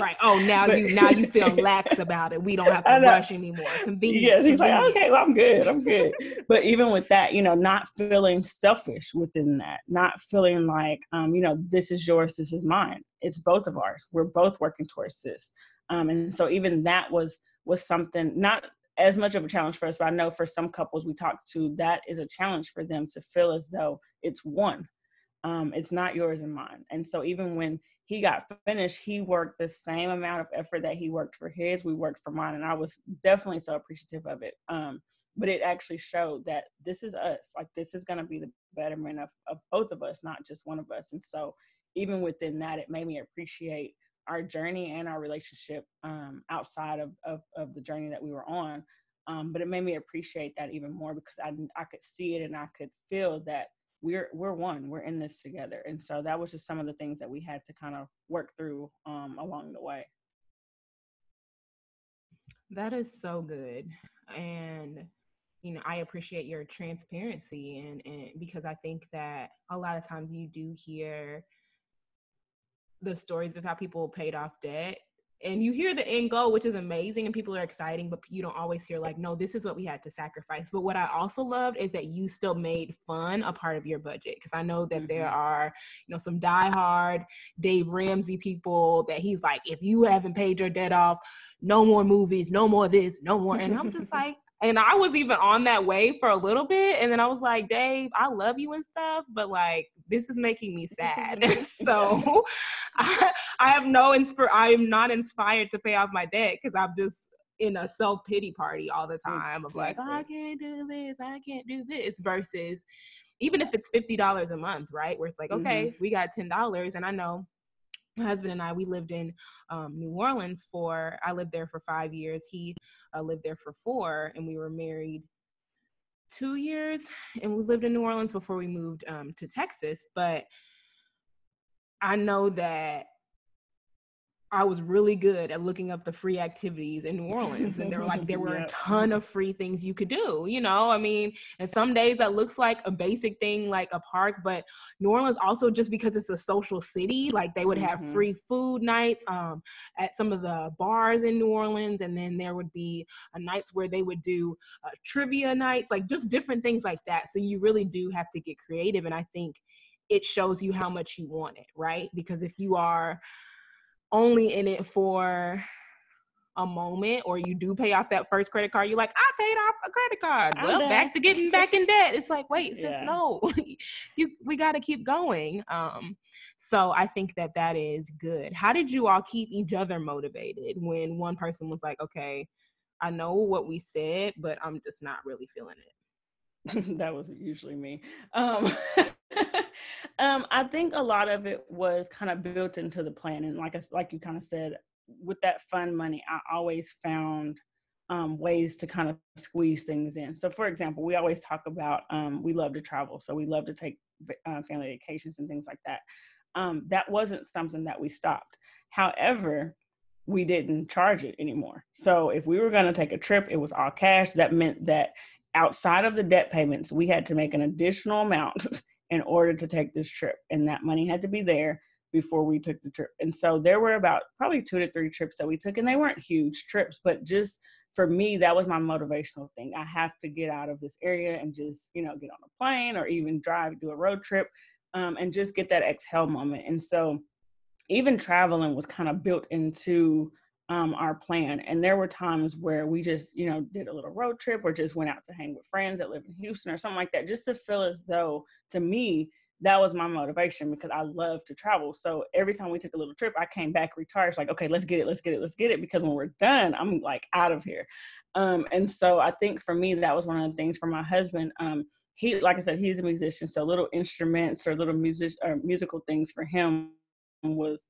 Right. Oh, now but, you now you feel lax about it. We don't have [laughs] to rush anymore. Convenient. Yes, he's convenient. like, okay, well, I'm good. I'm good. but even with that, you know, not feeling selfish within that, not feeling like, um, you know, this is yours, this is mine. It's both of ours. We're both working towards this. Um, and so even that was was something not as much of a challenge for us, but I know for some couples we talked to, that is a challenge for them to feel as though it's one um, it's not yours and mine. And so even when he got finished, he worked the same amount of effort that he worked for his, we worked for mine. And I was definitely so appreciative of it. Um, but it actually showed that this is us. Like this is going to be the betterment of, of both of us, not just one of us. And so even within that, it made me appreciate our journey and our relationship um, outside of, of, of, the journey that we were on. Um, but it made me appreciate that even more because I, I could see it and I could feel that we're we're one we're in this together. And so that was just some of the things that we had to kind of work through um, along the way. That is so good. And you know i appreciate your transparency and, and because i think that a lot of times you do hear the stories of how people paid off debt and you hear the end goal which is amazing and people are exciting but you don't always hear like no this is what we had to sacrifice but what i also loved is that you still made fun a part of your budget because i know that there mm-hmm. are you know some diehard dave ramsey people that he's like if you haven't paid your debt off no more movies no more this no more and i'm just [laughs] like and I was even on that way for a little bit. And then I was like, Dave, I love you and stuff, but like, this is making me sad. [laughs] [laughs] so [laughs] I, I, have no inspire. I am not inspired to pay off my debt because I'm just in a self pity party all the time of like, oh, I can't do this, I can't do this, versus even if it's $50 a month, right? Where it's like, okay, mm-hmm. we got $10. And I know my husband and I, we lived in um, New Orleans for, I lived there for five years. He uh, lived there for four, and we were married two years. And we lived in New Orleans before we moved um, to Texas. But I know that I was really good at looking up the free activities in New Orleans. And there were like, there were a [laughs] ton of free things you could do, you know? I mean, and some days that looks like a basic thing like a park, but New Orleans also just because it's a social city, like they would have mm-hmm. free food nights um, at some of the bars in New Orleans. And then there would be uh, nights where they would do uh, trivia nights, like just different things like that. So you really do have to get creative. And I think it shows you how much you want it, right? Because if you are, only in it for a moment or you do pay off that first credit card, you're like, I paid off a credit card. I'm well, back. back to getting back in debt. It's like, wait, [laughs] yeah. sis, no, [laughs] you we got to keep going. Um, so I think that that is good. How did you all keep each other motivated when one person was like, okay, I know what we said, but I'm just not really feeling it. [laughs] that was usually me. Um, [laughs] um, I think a lot of it was kind of built into the plan, and like like you kind of said, with that fund money, I always found um, ways to kind of squeeze things in. So, for example, we always talk about um, we love to travel, so we love to take uh, family vacations and things like that. Um, that wasn't something that we stopped. However, we didn't charge it anymore. So, if we were going to take a trip, it was all cash. That meant that outside of the debt payments, we had to make an additional amount [laughs] in order to take this trip. And that money had to be there before we took the trip. And so there were about probably two to three trips that we took, and they weren't huge trips, but just for me, that was my motivational thing. I have to get out of this area and just, you know, get on a plane or even drive, do a road trip, um, and just get that exhale moment. And so even traveling was kind of built into um, our plan. And there were times where we just, you know, did a little road trip or just went out to hang with friends that live in Houston or something like that, just to feel as though, to me, that was my motivation because I love to travel. So every time we took a little trip, I came back recharged, like, okay, let's get it, let's get it, let's get it. Because when we're done, I'm like out of here. Um, and so I think for me, that was one of the things for my husband. Um, he, like I said, he's a musician, so little instruments or little music or musical things for him was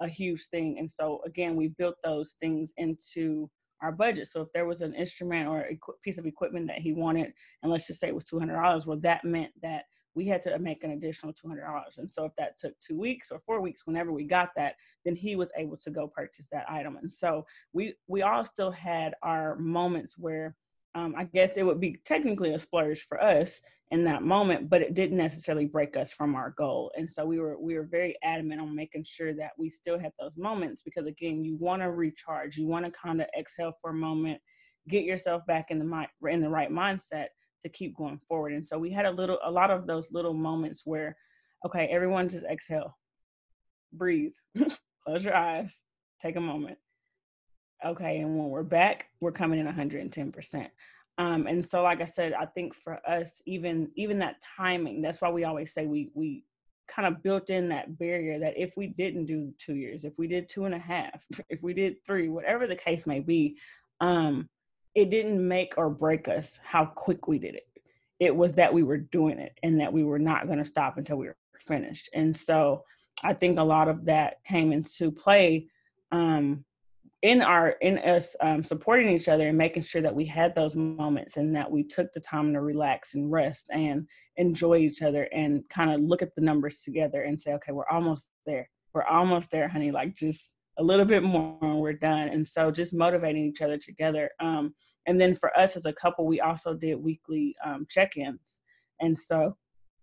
a huge thing. And so again, we built those things into our budget. So if there was an instrument or a piece of equipment that he wanted, and let's just say it was two hundred dollars, well, that meant that we had to make an additional two hundred dollars. And so if that took two weeks or four weeks, whenever we got that, then he was able to go purchase that item. And so we we all still had our moments where um, I guess it would be technically a splurge for us in that moment, but it didn't necessarily break us from our goal. And so we were we were very adamant on making sure that we still had those moments because again, you want to recharge, you want to kind of exhale for a moment, get yourself back in the mind in the right mindset to keep going forward. And so we had a little a lot of those little moments where, okay, everyone just exhale, breathe, [laughs] close your eyes, take a moment okay and when we're back we're coming in 110% um, and so like i said i think for us even even that timing that's why we always say we we kind of built in that barrier that if we didn't do two years if we did two and a half [laughs] if we did three whatever the case may be um, it didn't make or break us how quick we did it. It was that we were doing it and that we were not going to stop until we were finished. And so i think a lot of that came into play um, in our in us um, supporting each other and making sure that we had those moments and that we took the time to relax and rest and enjoy each other and kind of look at the numbers together and say okay we're almost there. We're almost there honey like just a little bit more and we're done. And so just motivating each other together um, and then for us as a couple we also did weekly um, check-ins. And so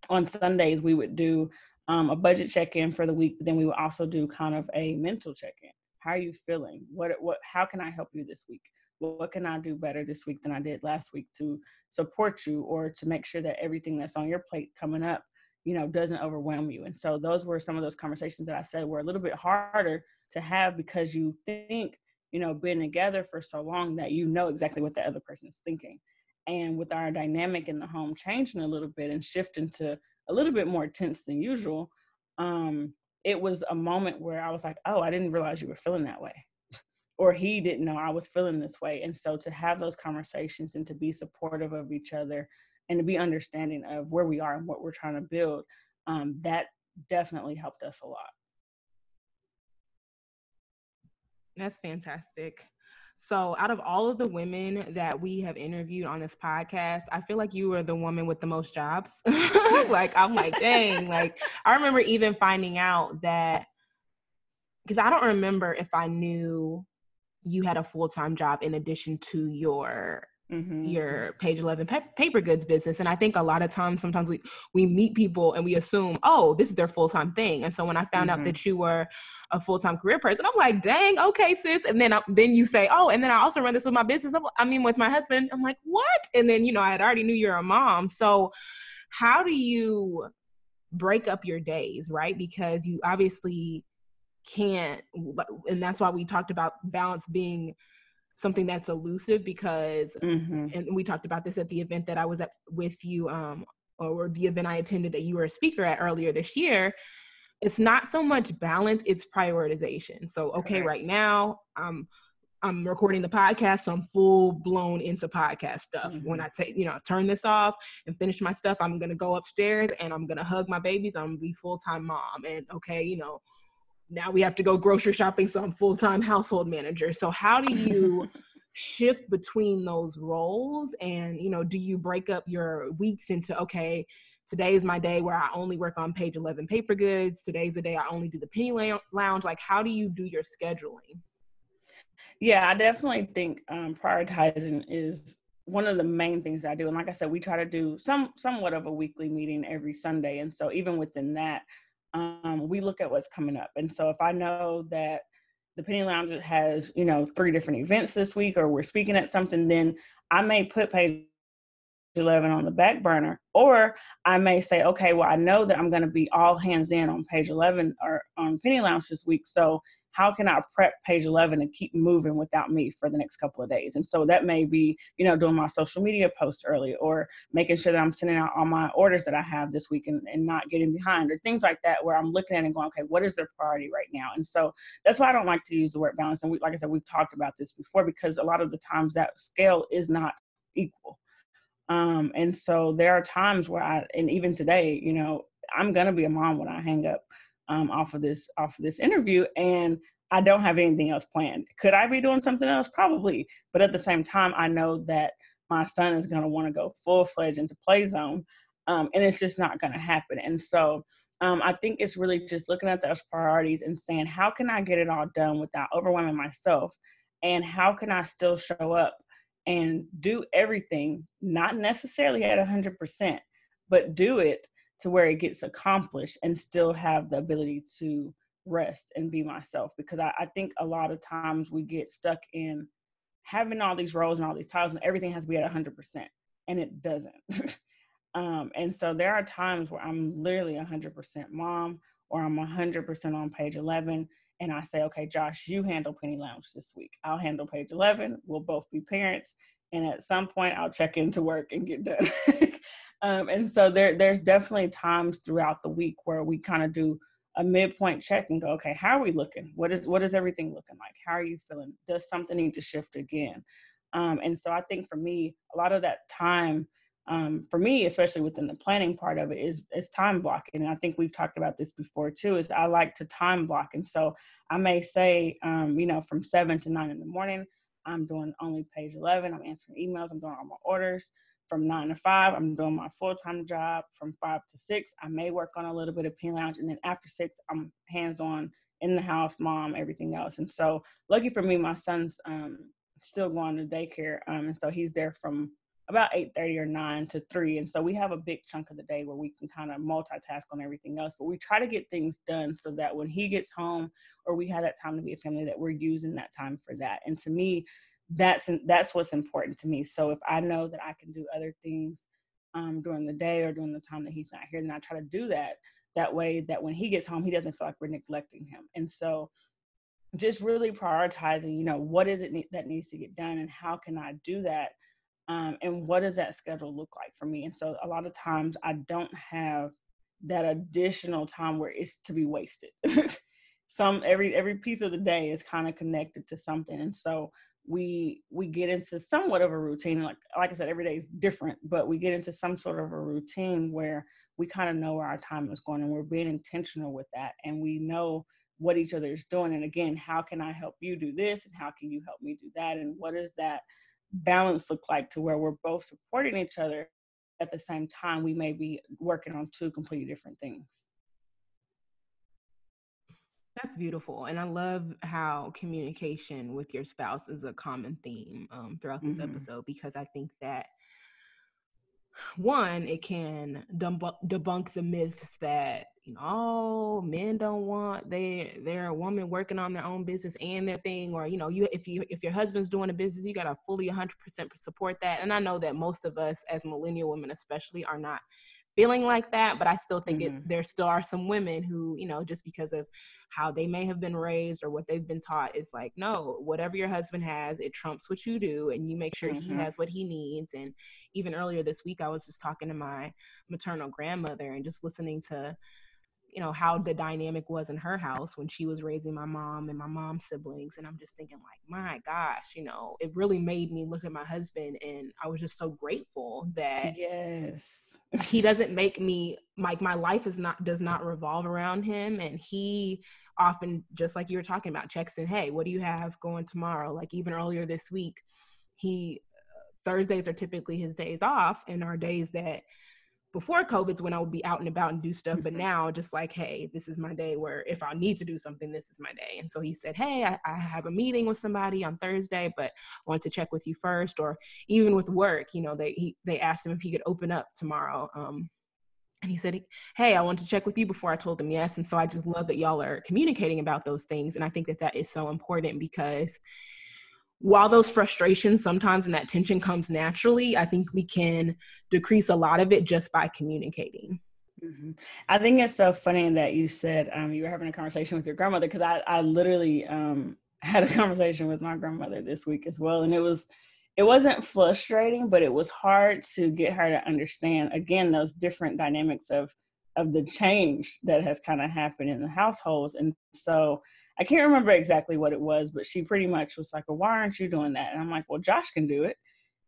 on sundays we would do um, a budget check-in for the week but then we would also do kind of a mental check-in how are you feeling? What what how can I help you this week? What can I do better this week than I did last week to support you or to make sure that everything that's on your plate coming up, you know, doesn't overwhelm you? And so those were some of those conversations that I said were a little bit harder to have because you think, you know, being together for so long that you know exactly what the other person is thinking. And with our dynamic in the home changing a little bit and shifting to a little bit more tense than usual, um, it was a moment where I was like, oh, I didn't realize you were feeling that way. or he didn't know I was feeling this way. And so to have those conversations and to be supportive of each other and to be understanding of where we are and what we're trying to build, um, that definitely helped us a lot. That's fantastic. So, out of all of the women that we have interviewed on this podcast, I feel like you were the woman with the most jobs. [laughs] like, I'm like, dang. Like, I remember even finding out that because I don't remember if I knew you had a full time job in addition to your mm-hmm. your page 11 pa- paper goods business and i think a lot of times sometimes we we meet people and we assume oh this is their full-time thing. And so when i found mm-hmm. out that you were a full-time career person i'm like dang okay sis. And then I, then you say oh and then i also run this with my business i mean with my husband i'm like what? And then you know i had already knew you're a mom. So how do you break up your days right? Because you obviously can't and that's why we talked about balance being something that's elusive because mm-hmm. and we talked about this at the event that I was at with you um or the event I attended that you were a speaker at earlier this year it's not so much balance it's prioritization so okay right now I'm I'm recording the podcast, so I'm full blown into podcast stuff. Mm-hmm. When I take, you know, turn this off and finish my stuff, I'm gonna go upstairs and I'm gonna hug my babies. I'm gonna be full time mom. And okay, you know, now we have to go grocery shopping so i'm full-time household manager. So how do you [laughs] shift between those roles? And you know do you break up your weeks into okay today is my day where i only work on page 11 paper goods. Today's the day i only do the penny lounge. Like how do you do your scheduling? Yeah i definitely think um, prioritizing is one of the main things i do. And like i said we try to do some somewhat of a weekly meeting every sunday. And so even within that um, we look at what's coming up. And so if I know that the Penny Lounge has, you know, three different events this week, or we're speaking at something, then I may put page 11 on the back burner. Or I may say, okay, well, I know that I'm going to be all hands in on page 11 or on Penny Lounge this week. So how can I prep page 11 and keep moving without me for the next couple of days? And so that may be, you know, doing my social media posts early or making sure that I'm sending out all my orders that I have this week and, and not getting behind or things like that where I'm looking at and going, okay, what is their priority right now? And so that's why I don't like to use the word balance. And we, like I said, we've talked about this before because a lot of the times that scale is not equal. Um, and so there are times where I, and even today, you know, I'm gonna be a mom when I hang up um, off of this off of this interview, and I don't have anything else planned. Could I be doing something else? Probably, but at the same time, I know that my son is gonna want to go full fledged into play zone, um, and it's just not gonna happen. And so. Um, I think it's really just looking at those priorities and saying, how can I get it all done without overwhelming myself? And how can I still show up and do everything, not necessarily at 100%, but do it to where it gets accomplished and still have the ability to rest and be myself. Because I, I think a lot of times we get stuck in having all these roles and all these titles and everything has to be at 100%, and it doesn't. [laughs] um, and so there are times where I'm literally 100% mom or I'm 100% on page 11 and I say, okay, Josh, you handle Penny Lounge this week. I'll handle page 11. We'll both be parents. And at some point, I'll check into work and get done. [laughs] um, and so there, there's definitely times throughout the week where we kind of do a midpoint check and go, okay, how are we looking? What is what is everything looking like? How are you feeling? Does something need to shift again? Um, and so I think for me, a lot of that time um, for me, especially within the planning part of it, is is time blocking. And I think we've talked about this before too. Is I like to time block, and so I may say, um, you know, from seven to nine in the morning, I'm doing only page eleven. I'm answering emails. I'm doing all my orders. From nine to five, I'm doing my full time job. From five to six, I may work on a little bit of Penny Lounge, and then after six, I'm hands on in the house, mom, everything else. And so, lucky for me, my son's um, still going to daycare, um, and so he's there from about 8.30 or 9 to 3 and so we have a big chunk of the day where we can kind of multitask on everything else but we try to get things done so that when he gets home or we have that time to be a family that we're using that time for that. And to me that's that's what's important to me. So if i know that i can do other things um, during the day or during the time that he's not here then i try to do that that way that when he gets home he doesn't feel like we're neglecting him. And so just really prioritizing you know what is it that needs to get done and how can i do that um, and what does that schedule look like for me? And so a lot of times i don't have that additional time where it's to be wasted. [laughs] Some every every piece of the day is kind of connected to something. And so we we get into somewhat of a routine like like i said every day is different but we get into some sort of a routine where we kind of know where our time is going and we're being intentional with that and we know what each other is doing. And again how can i help you do this? And how can you help me do that? And what is that balance look like to where we're both supporting each other at the same time we may be working on two completely different things that's beautiful and i love how communication with your spouse is a common theme um, throughout this mm-hmm. episode because i think that one, it can debunk, debunk the myths that you know, oh, men don't want they they're a woman working on their own business and their thing, or you know, you if you if your husband's doing a business, you gotta fully 100% support that. And I know that most of us, as millennial women especially, are not feeling like that but i still think mm-hmm. it there still are some women who you know just because of how they may have been raised or what they've been taught is like no whatever your husband has it trumps what you do and you make sure mm-hmm. he has what he needs and even earlier this week i was just talking to my maternal grandmother and just listening to you know how the dynamic was in her house when she was raising my mom and my mom's siblings and i'm just thinking like my gosh you know it really made me look at my husband and i was just so grateful that yes. he doesn't make me like my life is not does not revolve around him and he often just like you were talking about checks and hey what do you have going tomorrow? Like even earlier this week he uh, thursdays are typically his days off and are days that before COVID's when I would be out and about and do stuff, but mm-hmm. now just like, hey, this is my day where if I need to do something, this is my day. And so he said, hey, I, I have a meeting with somebody on Thursday, but I want to check with you first. Or even with work, you know, they he, they asked him if he could open up tomorrow. Um, and he said, Hey, I want to check with you before I told them yes. And so I just love that y'all are communicating about those things. And I think that that is so important because while those frustrations sometimes and that tension comes naturally, I think we can decrease a lot of it just by communicating. Mm-hmm. I think it's so funny that you said um, you were having a conversation with your grandmother because I, I literally um, [laughs] had a conversation with my grandmother this week as well, and it was it wasn't frustrating, but it was hard to get her to understand again those different dynamics of of the change that has kind of happened in the households, and so I can't remember exactly what it was, but she pretty much was like, "Well, why aren't you doing that?" And I'm like, "Well, Josh can do it."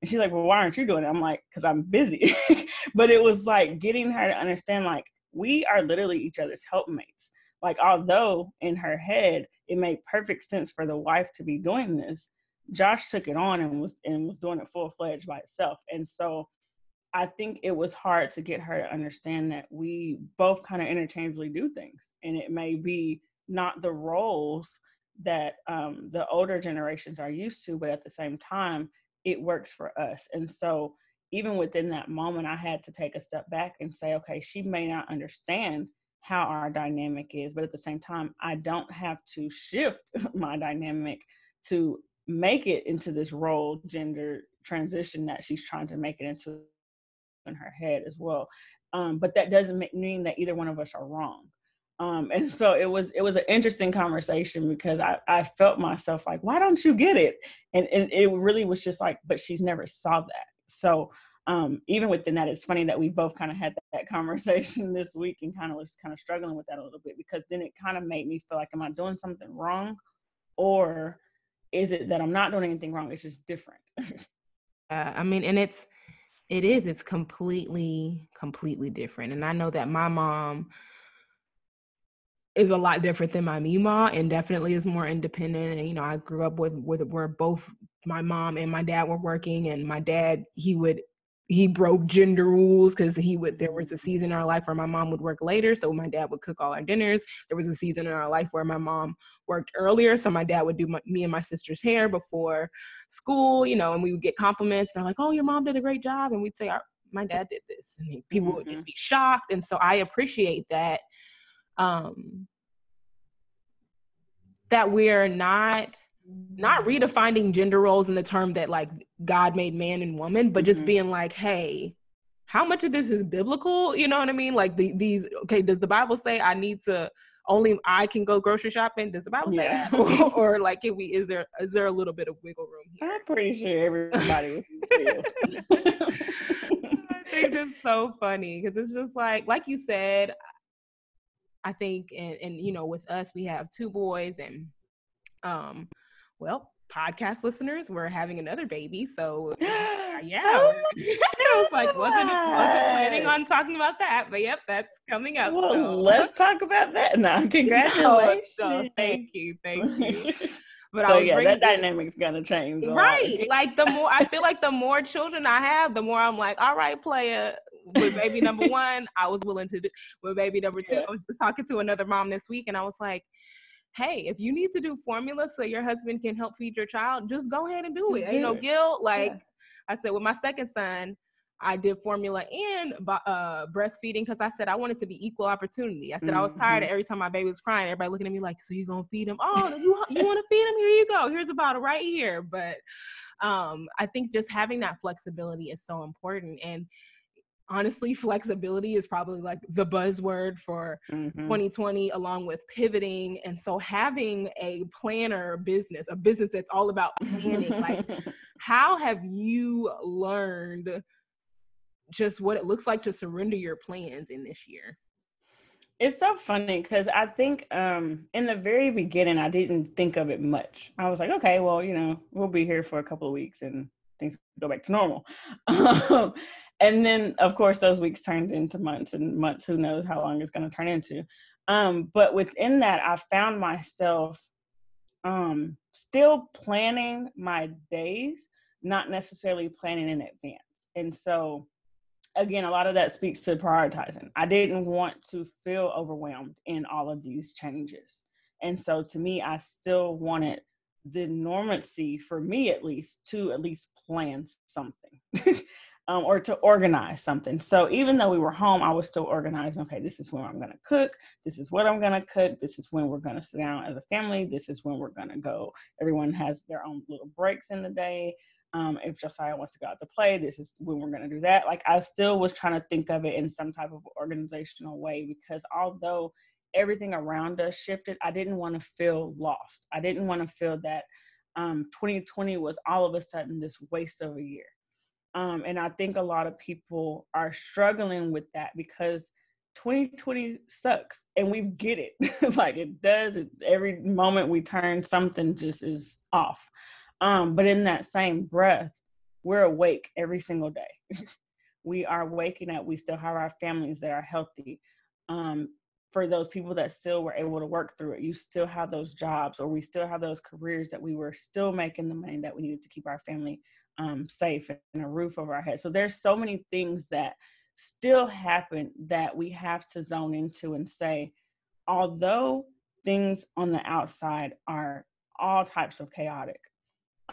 And she's like, Well, why aren't you doing it? I'm like, Because I'm busy. [laughs] but it was like getting her to understand, like, we are literally each other's helpmates. Like, although in her head it made perfect sense for the wife to be doing this, Josh took it on and was and was doing it full fledged by itself. And so I think it was hard to get her to understand that we both kind of interchangeably do things. And it may be not the roles that um, the older generations are used to, but at the same time, it works for us. And so even within that moment, I had to take a step back and say, okay, she may not understand how our dynamic is, but at the same time, I don't have to shift [laughs] my dynamic to make it into this role gender transition that she's trying to make it into in her head as well. Um, but that doesn't mean that either one of us are wrong. Um, [laughs] and so it was it was an interesting conversation because I, I felt myself like why don't you get it? And, and it really was just like but she's never saw that. So um, even within that it's funny that we both kind of had that, [laughs] that, conversation this week and kind of was kind of struggling with that a little bit because then it kind of made me feel like am I doing something wrong? Or is it that I'm not doing anything wrong? It's just different. [laughs] Uh, I mean and it's it is it's completely completely different. And I know that my mom is a lot different than my Mima and definitely is more independent. And, you know, I grew up with, with where both my mom and my dad were working and my dad, he would, he broke gender rules because he would, there was a season in our life where my mom would work later. So my dad would cook all our dinners. There was a season in our life where my mom worked earlier. So my dad would do my, me and my sister's hair before school, you know, and we would get compliments. They're like, oh, your mom did a great job. And we'd say, my dad did this. And people mm-hmm. would just be shocked. And so I appreciate that um, that we're not not redefining gender roles in the term that like God made man and woman, but just mm-hmm. being like, hey, how much of this is biblical? You know what I mean? Like the, these, okay, does the Bible say I need to only I can go grocery shopping? Does the Bible say that? Or, [laughs] or, like, can we? Is there is there a little bit of wiggle room here? I'm pretty sure everybody would. [laughs] [laughs] I think it's so funny because it's just like, like you said, I think, and, and you know, with us, we have two boys, and um, well, podcast listeners, we're having another baby, so [gasps] yeah, oh [laughs] I was like, wasn't wasn't planning on talking about that, but yep, that's coming up. Well, so. let's talk about that now. [laughs] Congratulations! No, so thank you, thank you. [laughs] But so yeah, that dynamic's gonna change. Right. Like the more I feel like the more children I have, the more I'm like, all right, player, with baby number one, I was willing to do with baby number two. Yeah. I was just talking to another mom this week and I was like, hey, if you need to do formula so your husband can help feed your child, just go ahead and do it. You know, guilt. Like yeah. I said with my second son, I did formula and uh, breastfeeding because I said I wanted to be equal opportunity. I said mm-hmm. I was tired of mm-hmm. every time my baby was crying, everybody looking at me like, "So you gonna feed him? Oh, you you want to feed him? Here you go. Here's a bottle right here." But um, I think just having that flexibility is so important, and honestly flexibility is probably like the buzzword for mm-hmm. 2020 along with pivoting and so having a planner business a business that's all about planning like [laughs] how have you learned just what it looks like to surrender your plans in this year it's so funny because I think um, in the very beginning I didn't think of it much. I was like, okay, well, you know, we'll be here for a couple of weeks and things go back to normal. [laughs] And then of course those weeks turned into months and months who knows how long it's going to turn into. Um, but within that i found myself um, still planning my days not necessarily planning in advance. And so again a lot of that speaks to prioritizing. I didn't want to feel overwhelmed in all of these changes. And so to me i still wanted the normancy for me at least to at least plan something [laughs] um, or to organize something. So even though we were home, I was still organizing. Okay, this is when I'm going to cook. This is what I'm going to cook. This is when we're going to sit down as a family. This is when we're going to go. Everyone has their own little breaks in the day. Um, if Josiah wants to go out to play, this is when we're going to do that. Like I still was trying to think of it in some type of organizational way because although everything around us shifted, I didn't want to feel lost. I didn't want to feel that um, 2020 was all of a sudden this waste of a year. Um, and I think a lot of people are struggling with that because 2020 sucks and we get it. [laughs] like it does. It, every moment we turn, something just is off. Um, but in that same breath, we're awake every single day. [laughs] we are waking up. We still have our families that are healthy. Um, for those people that still were able to work through it, you still have those jobs, or we still have those careers that we were still making the money that we needed to keep our family um, safe and a roof over our head. So there's so many things that still happen that we have to zone into and say, although things on the outside are all types of chaotic,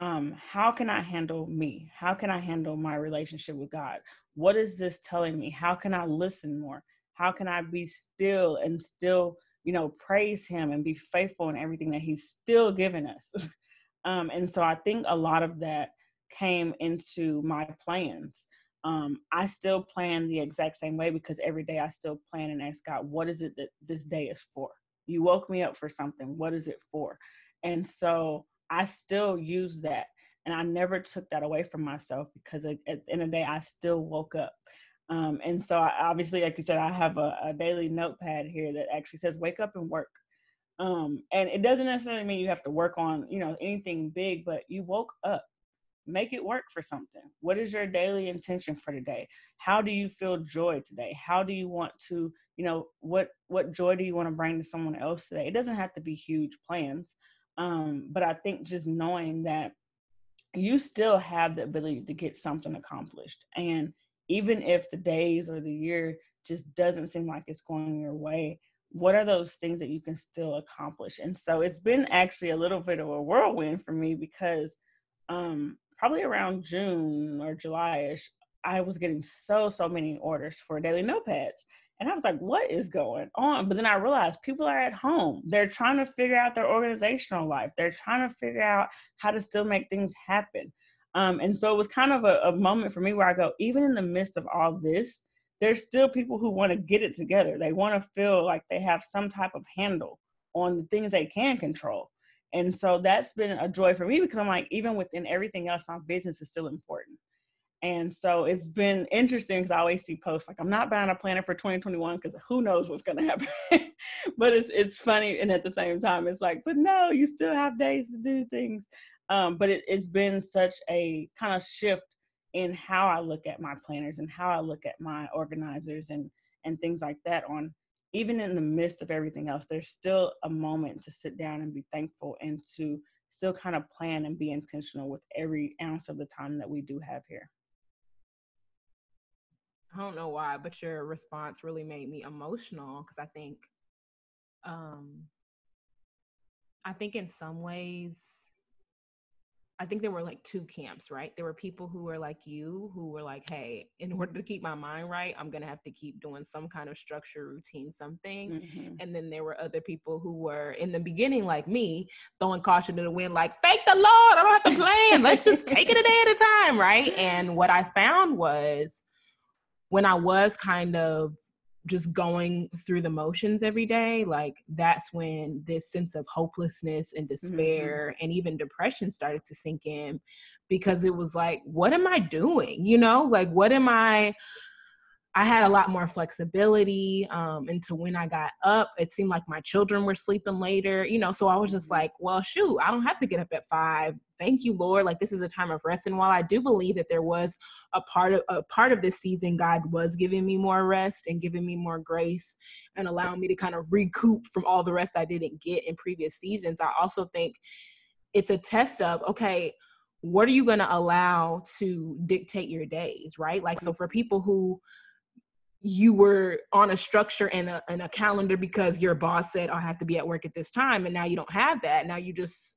um, how can I handle me? How can I handle my relationship with God? What is this telling me? How can I listen more? How can I be still and still, you know, praise Him and be faithful in everything that He's still given us? [laughs] um, and so I think a lot of that came into my plans. Um, I still plan the exact same way because every day I still plan and ask God, what is it that this day is for? You woke me up for something. What is it for? And so I still use that. And I never took that away from myself because at, the end of the day, I still woke up. Um, and so I, obviously, like you said, I have a, a, daily notepad here that actually says wake up and work. Um, and it doesn't necessarily mean you have to work on, you know, anything big, but you woke up make it work for something. What is your daily intention for today? How do you feel joy today? How do you want to you know what what joy do you want to bring to someone else today? It doesn't have to be huge plans um, but i think just knowing that you still have the ability to get something accomplished. And even if the days or the year just doesn't seem like it's going your way what are those things that you can still accomplish? And so it's been actually a little bit of a whirlwind for me because um probably around June or July-ish, I was getting so, so many orders for daily notepads. And I was like, what is going on? But then I realized people are at home. They're trying to figure out their organizational life. They're trying to figure out how to still make things happen. Um, and so it was kind of a, a moment for me where I go, even in the midst of all this, there's still people who want to get it together. They want to feel like they have some type of handle on the things they can control. And so that's been a joy for me because I'm like, even within everything else, my business is still important. And so it's been interesting because I always see posts like I'm not buying a planner for 2021 because who knows what's going [laughs] to happen. but it's it's funny and at the same time it's like, but no, you still have days to do things. Um, but it, it's been such a kind of shift in how I look at my planners and how I look at my organizers and and things like that on even in the midst of everything else, there's still a moment to sit down and be thankful and to still kind of plan and be intentional with every ounce of the time that we do have here. I don't know why, but your response really made me emotional because I think, um, I think in some ways, I think there were like two camps, right? There were people who were like you, who were like, hey, in [laughs] order to keep my mind right, I'm going to have to keep doing some kind of structure, routine, something. Mm-hmm. And then there were other people who were in the beginning, like me, throwing caution to the wind, like, thank the Lord, I don't have to plan. Let's just take it a day at a time, right? And what I found was when I was kind of just going through the motions every day, like that's when this sense of hopelessness and despair mm-hmm. and even depression started to sink in because it was like, what am I doing? You know, like, what am I? I had a lot more flexibility um, into when I got up. It seemed like my children were sleeping later, you know. So I was just mm-hmm. like, well, shoot, I don't have to get up at five. Thank you, Lord. Like this is a time of rest. And while I do believe that there was a part of a part of this season, God was giving me more rest and giving me more grace and allowing me to kind of recoup from all the rest I didn't get in previous seasons. I also think it's a test of okay what are you going to allow to dictate your days right like so mm-hmm. for people who you were on a structure and a, and a calendar because your boss said oh, i have to be at work at this time and now you don't have that now you just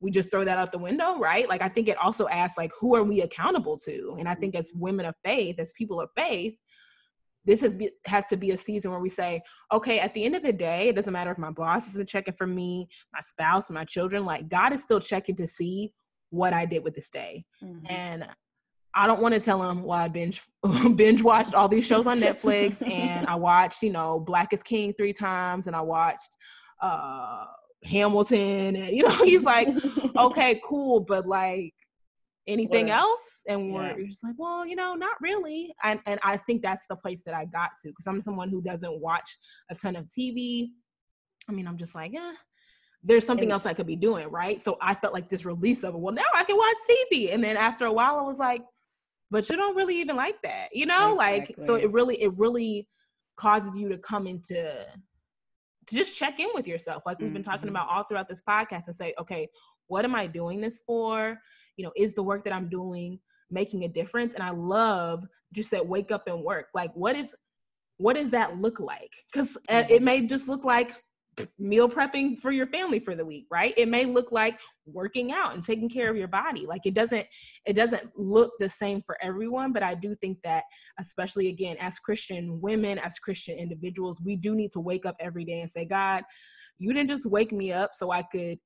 we just throw that out the window, right? Like I think it also asks like who are we accountable to? And I think as women of faith, as people of faith, this has be, has to be a season where we say, okay, at the end of the day, it doesn't matter if my boss isn't checking for me, my spouse, my children, like God is still checking to see what I did with this day. Mm-hmm. And I don't want to tell him why I binge [laughs] binge watched all these shows on Netflix [laughs] and I watched, you know, Black is King three times and I watched uh Hamilton and you know, [laughs] he's like, okay, cool, but like anything else? And we're yeah. just like well you know not really. And, and i think that's the place that i got to because i'm someone who doesn't watch a ton of tv i mean i'm just like yeah there's something else i could be doing right? So i felt like this release of it well now i can watch tv and then after a while i was like but you don't really even like that you know exactly. like so it really it really causes you to come into to just check in with yourself like we've mm-hmm. been talking mm-hmm. about all throughout this podcast and say okay what am i doing this for you know, is the work that I'm doing making a difference? And I love just said wake up and work. Like what is what does that look like? Because uh, it may just look like meal prepping for your family for the week right? It may look like working out and taking care of your body. Like it doesn't it doesn't look the same for everyone but i do think that especially again as christian women as christian individuals we do need to wake up every day and say god you didn't just wake me up so i could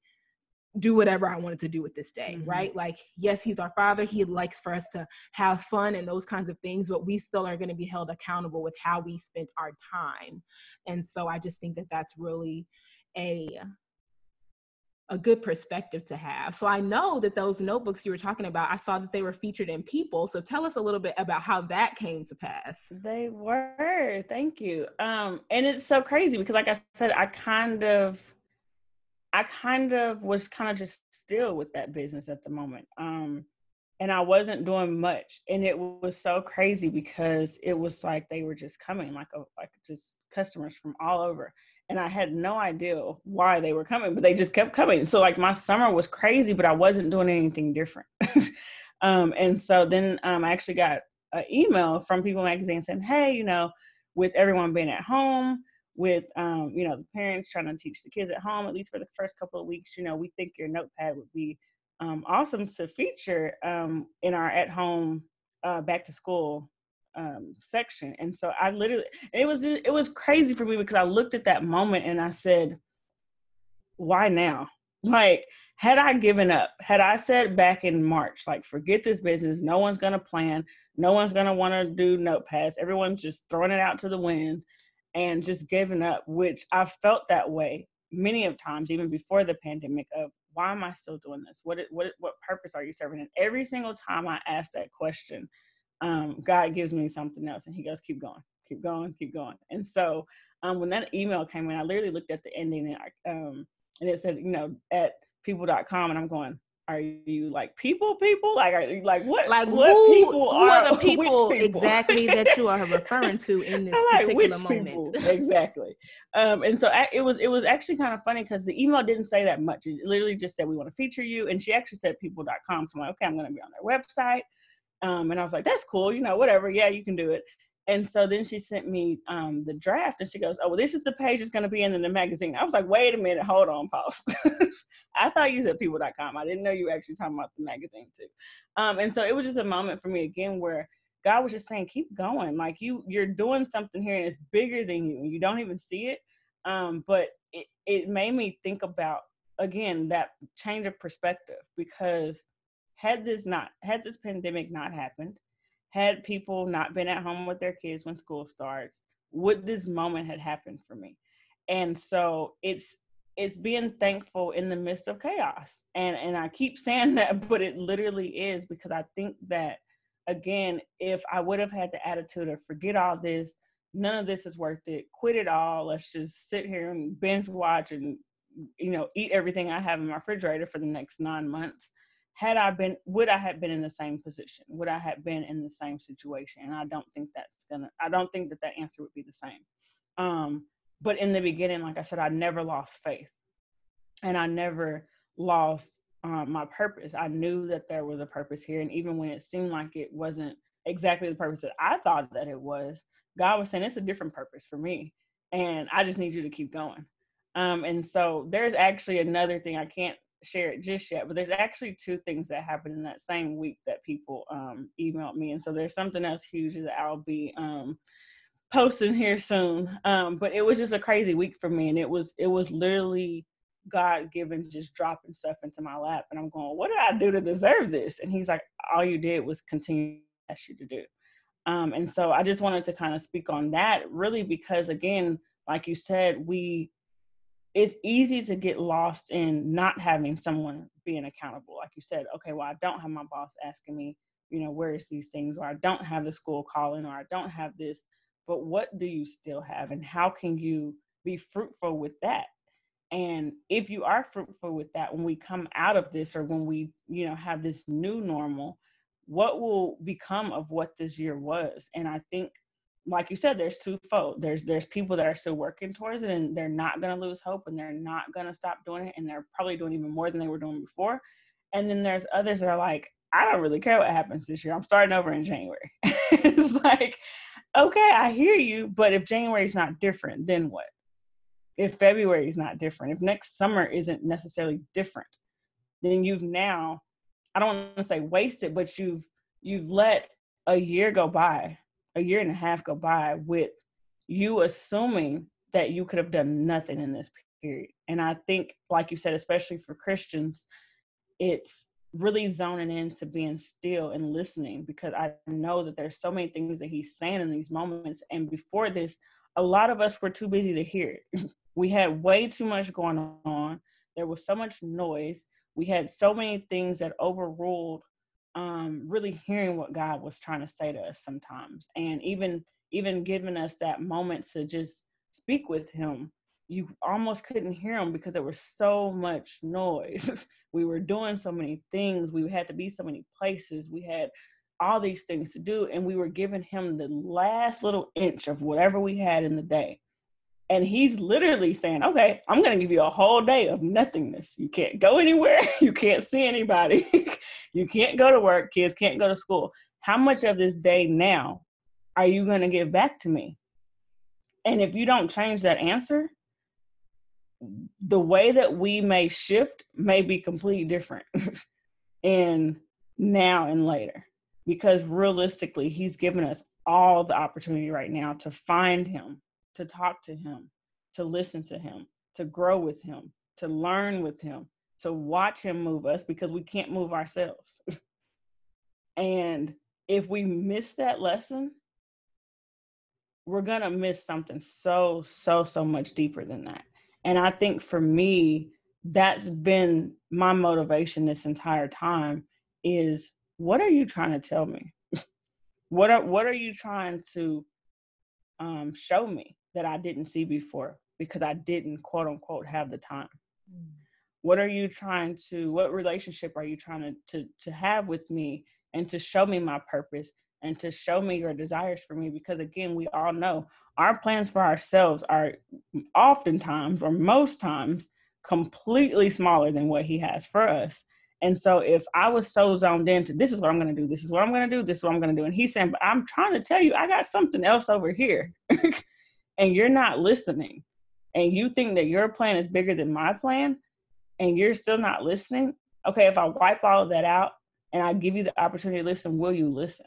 do whatever I wanted to do with this day, mm-hmm. right? Like, yes, he's our father. He likes for us to have fun and those kinds of things, but we still are going to be held accountable with how we spent our time. And so I just think that that's really a a good perspective to have. So I know that those notebooks you were talking about, I saw that they were featured in People. So tell us a little bit about how that came to pass. They were. Thank you. Um and it's so crazy because like I said I kind of I kind of was kind of just still with that business at the moment. Um, and I wasn't doing much. And it was so crazy because it was like they were just coming, like a, like just customers from all over. And I had no idea why they were coming, but they just kept coming. So like my summer was crazy, but I wasn't doing anything different. [laughs] um, and so then um, I actually got an email from People Magazine saying, "Hey, you know, with everyone being at home, with um, you know the parents trying to teach the kids at home at least for the first couple of weeks you know we think your notepad would be um, awesome to feature um, in our at home uh, back to school um, section. And so i literally it was it was crazy for me because i looked at that moment and i said why now? [laughs] Like had i given up had i said back in march like forget this business no one's gonna plan no one's gonna want to do notepads everyone's just throwing it out to the wind and just giving up, which I felt that way many of times, even before the pandemic, of why am I still doing this? What what what purpose are you serving? And every single time I ask that question, um, God gives me something else, and He goes, "Keep going, keep going, keep going." And so, um, when that email came in, I literally looked at the ending, and I, um, and it said, you know, at people.com, and I'm going, are you like people people? Like are you like what like what who, people who are, are the [laughs] people, people? exactly that you are [laughs] referring to in this like, particular moment? exactly. Um and so I, it was it was actually kind of funny because the email didn't say that much. It literally just said we want to feature you and she actually said people.com so i'm like okay i'm going to be on their website. Um and i was like that's cool you know whatever yeah you can do it and so then she sent me um, the draft and she goes, Oh, well, this is the page that's going to be in the magazine. I was like, Wait a minute, hold on, pause. [laughs] I thought you said people.com. I didn't know you were actually talking about the magazine too. Um, and so it was just a moment for me again where God was just saying, Keep going. Like you, you're doing something here and it's bigger than you and you don't even see it. Um, but it, it made me think about, again, that change of perspective because had this not, had this pandemic not happened, had people not been at home with their kids when school starts, would this moment had happened for me? And so it's it's being thankful in the midst of chaos. And and I keep saying [laughs] that, but it literally is because I think that again, if I would have had the attitude of forget all this, none of this is worth it, quit it all, let's just sit here and binge watch and you know, eat everything I have in my refrigerator for the next nine months had I been, would I have been in the same position? Would I have been in the same situation? And I don't think that's gonna, I don't think that that answer would be the same. Um, but in the beginning, like I said, I never lost faith and I never lost um, my purpose. I knew that there was a purpose here. And even when it seemed like it wasn't exactly the purpose that I thought that it was, God was saying, it's a different purpose for me. And I just need you to keep going. Um, and so there's actually another thing I can't share it just yet, but there's actually two things that happened in that same week that people um, emailed me, and so there's something else huge that I'll be um, posting here soon. Um, but it was just a crazy week for me, and it was it was literally God given just dropping stuff into my lap, and I'm going, what did I do to deserve this? And He's like, all you did was continue ask you to do. Um, and so I just wanted to kind of speak on that, really, because again, like you said, we it's easy to get lost in not having someone being accountable. Like you said, okay, well, I don't have my boss asking me, you know, where is these things, or I don't have the school calling, or I don't have this. But what do you still have, and how can you be fruitful with that? And if you are fruitful with that, when we come out of this, or when we, you know, have this new normal, what will become of what this year was? And I think like you said, there's twofold. There's there's people that are still working towards it and they're not gonna lose hope and they're not gonna stop doing it and they're probably doing even more than they were doing before. And then there's others that are like, I don't really care what happens this year. I'm starting over in January. [laughs] it's like, okay, I hear you, but if January is not different, then what? If February is not different, if next summer isn't necessarily different, then you've now, I don't want to say wasted, but you've you've let a year go by a year and a half go by with you assuming that you could have done nothing in this period. And I think, like you said, especially for Christians, it's really zoning into being still and listening because I know that there's so many things that he's saying in these moments. And before this, a lot of us were too busy to hear it. [laughs] we had way too much going on. There was so much noise. We had so many things that overruled um, really hearing what God was trying to say to us sometimes, and even even giving us that moment to just speak with Him. You almost couldn't hear Him because there was so much noise. [laughs] we were doing so many things. We had to be so many places. We had all these things to do, and we were giving Him the last little inch of whatever we had in the day. And he's literally saying, okay, I'm going to give you a whole day of nothingness. You can't go anywhere. [laughs] You can't see anybody. [laughs] you can't go to work. Kids can't go to school. How much of this day now are you going to give back to me? And if you don't change that answer, the way that we may shift may be completely different [laughs] in now and later. Because realistically, he's given us all the opportunity right now to find him to talk to him, to listen to him, to grow with him, to learn with him, to watch him move us because we can't move ourselves. [laughs] and if we miss that lesson, we're going to miss something so, so, so much deeper than that. And I think for me, that's been my motivation this entire time is what are you trying to tell me? [laughs] what are what are you trying to um, show me? That I didn't see before because I didn't quote unquote have the time. Mm. What are you trying to what relationship are you trying to, to to have with me and to show me my purpose and to show me your desires for me because again we all know our plans for ourselves are oftentimes or most times completely smaller than what he has for us. And so if I was so zoned into this is what I'm gonna do, this is what I'm gonna do, this is what I'm gonna do. And he's saying, but I'm trying to tell you, I got something else over here. [laughs] and you're not listening and you think that your plan is bigger than my plan and you're still not listening, okay, if I wipe all of that out and I give you the opportunity to listen, will you listen?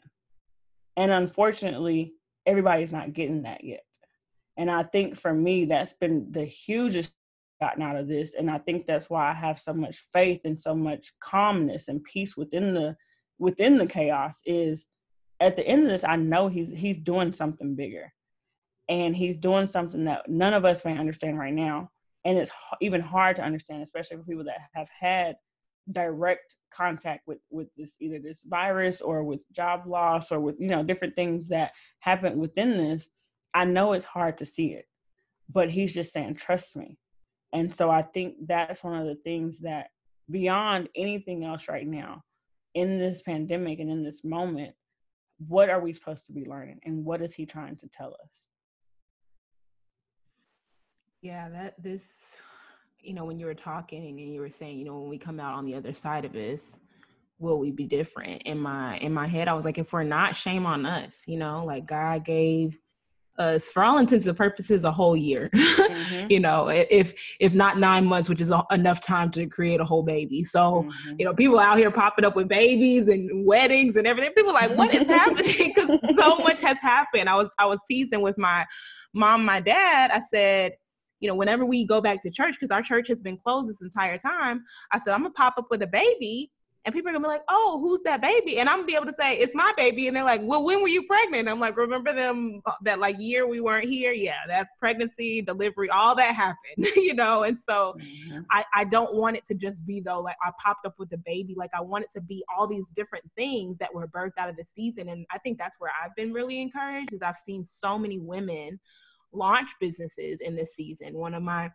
And unfortunately, everybody's not getting that yet. And I think for me, that's been the hugest gotten out of this. And I think that's why I have so much faith and so much calmness and peace within the within the chaos is at the end of this, I know he's he's doing something bigger and he's doing something that none of us may understand right now. And it's even hard to understand especially for people that have had direct contact with with this either this virus or with job loss or with you know different things that happen within this. I know it's hard to see it but he's just saying trust me. And so i think that's one of the things that beyond anything else right now in this pandemic and in this moment what are we supposed to be learning and what is he trying to tell us yeah, that this, you know, when you were talking and you were saying, you know, when we come out on the other side of this, will we be different? In my in my head, I was like, if we're not, shame on us. You know, like God gave us for all intents and purposes a whole year [laughs] mm-hmm. you know if if not nine months which is a, enough time to create a whole baby so mm-hmm. you know people out here popping up with babies and weddings and everything people like what is [laughs] happening because so much has happened i was i was teasing with my mom my dad i said you know, whenever we go back to church, because our church has been closed this entire time, I said, I'm gonna pop up with a baby and people are gonna be like, "Oh, who's that baby?" And I'm gonna be able to say, "It's my baby." And they're like, "Well, when were you pregnant?" I'm like, "Remember them uh, that like year we weren't here? Yeah, that pregnancy, delivery, all that happened, [laughs] you know." And so, mm-hmm. I I don't want it to just be though like I popped up with a baby. Like I want it to be all these different things that were birthed out of the season. And I think that's where I've been really encouraged is I've seen so many women launch businesses in this season. One of my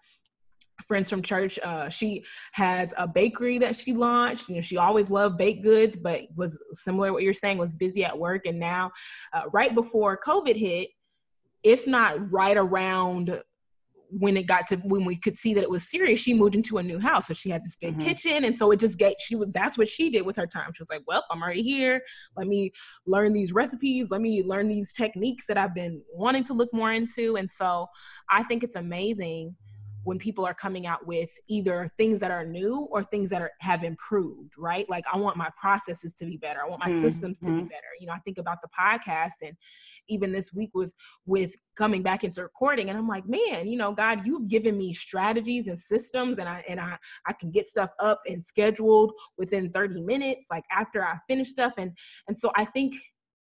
friends from church. Uh, she has a bakery that she launched. You know, she always loved baked goods, but was similar what you're saying was busy at work. And now, uh, right before COVID hit, if not right around when it got to when we could see that it was serious, she moved into a new house. So she had this big mm-hmm. kitchen, and so it just get she was that's what she did with her time. She was like, "Well, I'm already here. Let me learn these recipes. Let me learn these techniques that I've been wanting to look more into." And so I think it's amazing when people are coming out with either things that are new or things that are have improved right like i want my processes to be better i want my mm-hmm. systems to be mm-hmm. better you know i think about the podcast and even this week with with coming back into recording and i'm like man you know god you've given me strategies and systems and i and i i can get stuff up and scheduled within 30 minutes like after i finish stuff and and so i think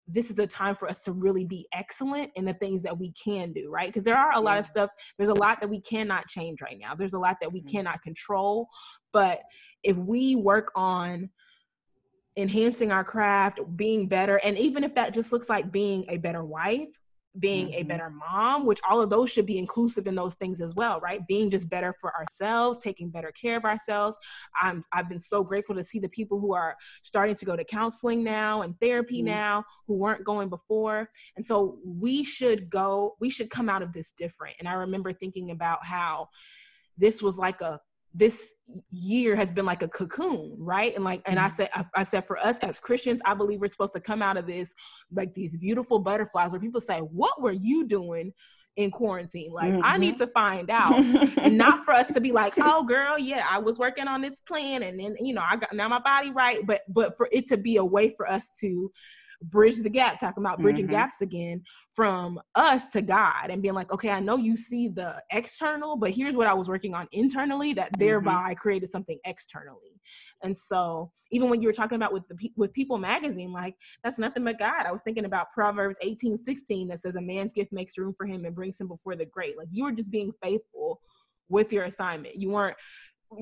this is a time for us to really be excellent in the things that we can do, right? Because there are a lot of stuff, there's a lot that we cannot change right now. There's a lot that we mm-hmm. cannot control. But if we work on enhancing our craft, being better, and even if that just looks like being a better wife, being mm-hmm. a better mom, which all of those should be inclusive in those things as well, right? Being just better for ourselves, taking better care of ourselves. I'm I've been so grateful to see the people who are starting to go to counseling now and therapy mm-hmm. now who weren't going before. And so we should go, we should come out of this different. And I remember thinking about how this was like a this year has been like a cocoon right and like and i mm-hmm. said I, I, said for us as christians i believe we're supposed to come out of this like these beautiful butterflies where people say what were you doing in quarantine like mm-hmm. i need mm-hmm. to find out and not for us to be like [laughs] oh girl yeah i was working on this plan and then you know i got now my body right but but for it to be a way for us to bridge the gap, talking about bridging mm-hmm. gaps again from us to God and being like, okay, I know you see the external, but here's what I was working on internally that mm-hmm. thereby mm-hmm. created something externally. And so even when you were talking about with the with People magazine, like that's nothing but God. I was thinking about Proverbs 18, 16 that says a man's gift makes room for him and brings him before the great. Like you were just being faithful with your assignment. You weren't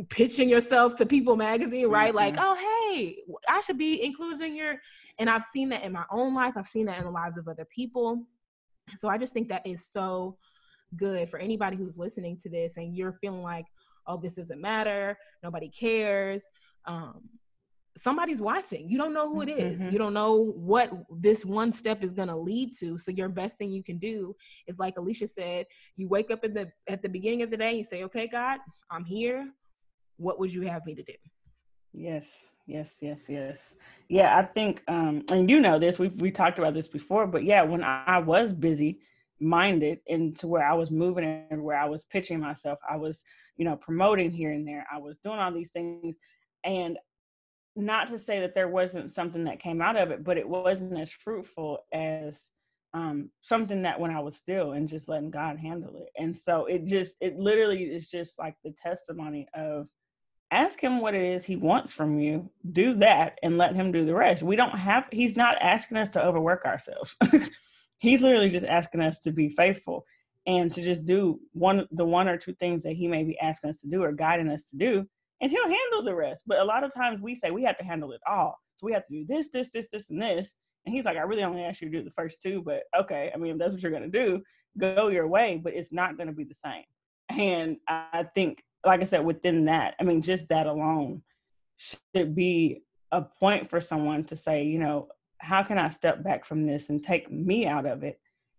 pitching yourself to People magazine, right? Mm-hmm. Like, oh hey, I should be included in your and I've seen that in my own life. I've seen that in the lives of other people. So I just think that is so good for anybody who's listening to this and you're feeling like, oh, this doesn't matter. Nobody cares. Um, somebody's watching. You don't know who it is. Mm-hmm. You don't know what this one step is going to lead to. So your best thing you can do is like Alicia said, you wake up at the at the beginning of the day, you say, "Okay, God, I'm here. What would you have me to do?" Yes. Yes, yes, yes. Yeah, I think, um, and you know this, we we talked about this before, but yeah, when I was busy minded and to where I was moving and where I was pitching myself, I was, you know, promoting here and there, I was doing all these things. And not to say that there wasn't something that came out of it, but it wasn't as fruitful as um, something that when I was still and just letting God handle it. And so it just, it literally is just like the testimony of, ask him what it is he wants from you do that and let him do the rest. We don't have he's not asking us to overwork ourselves. [laughs] He's literally just asking us to be faithful and to just do one the one or two things that he may be asking us to do or guiding us to do and he'll handle the rest. But a lot of times we say we have to handle it all. So we have to do this this this this and this. And he's like i really only asked you to do the first two but okay i mean if that's what you're going to do go your way but it's not going to be the same. And i think like I said, within that, I mean, just that alone should be a point for someone to say, you know, how can I step back from this and take me out of it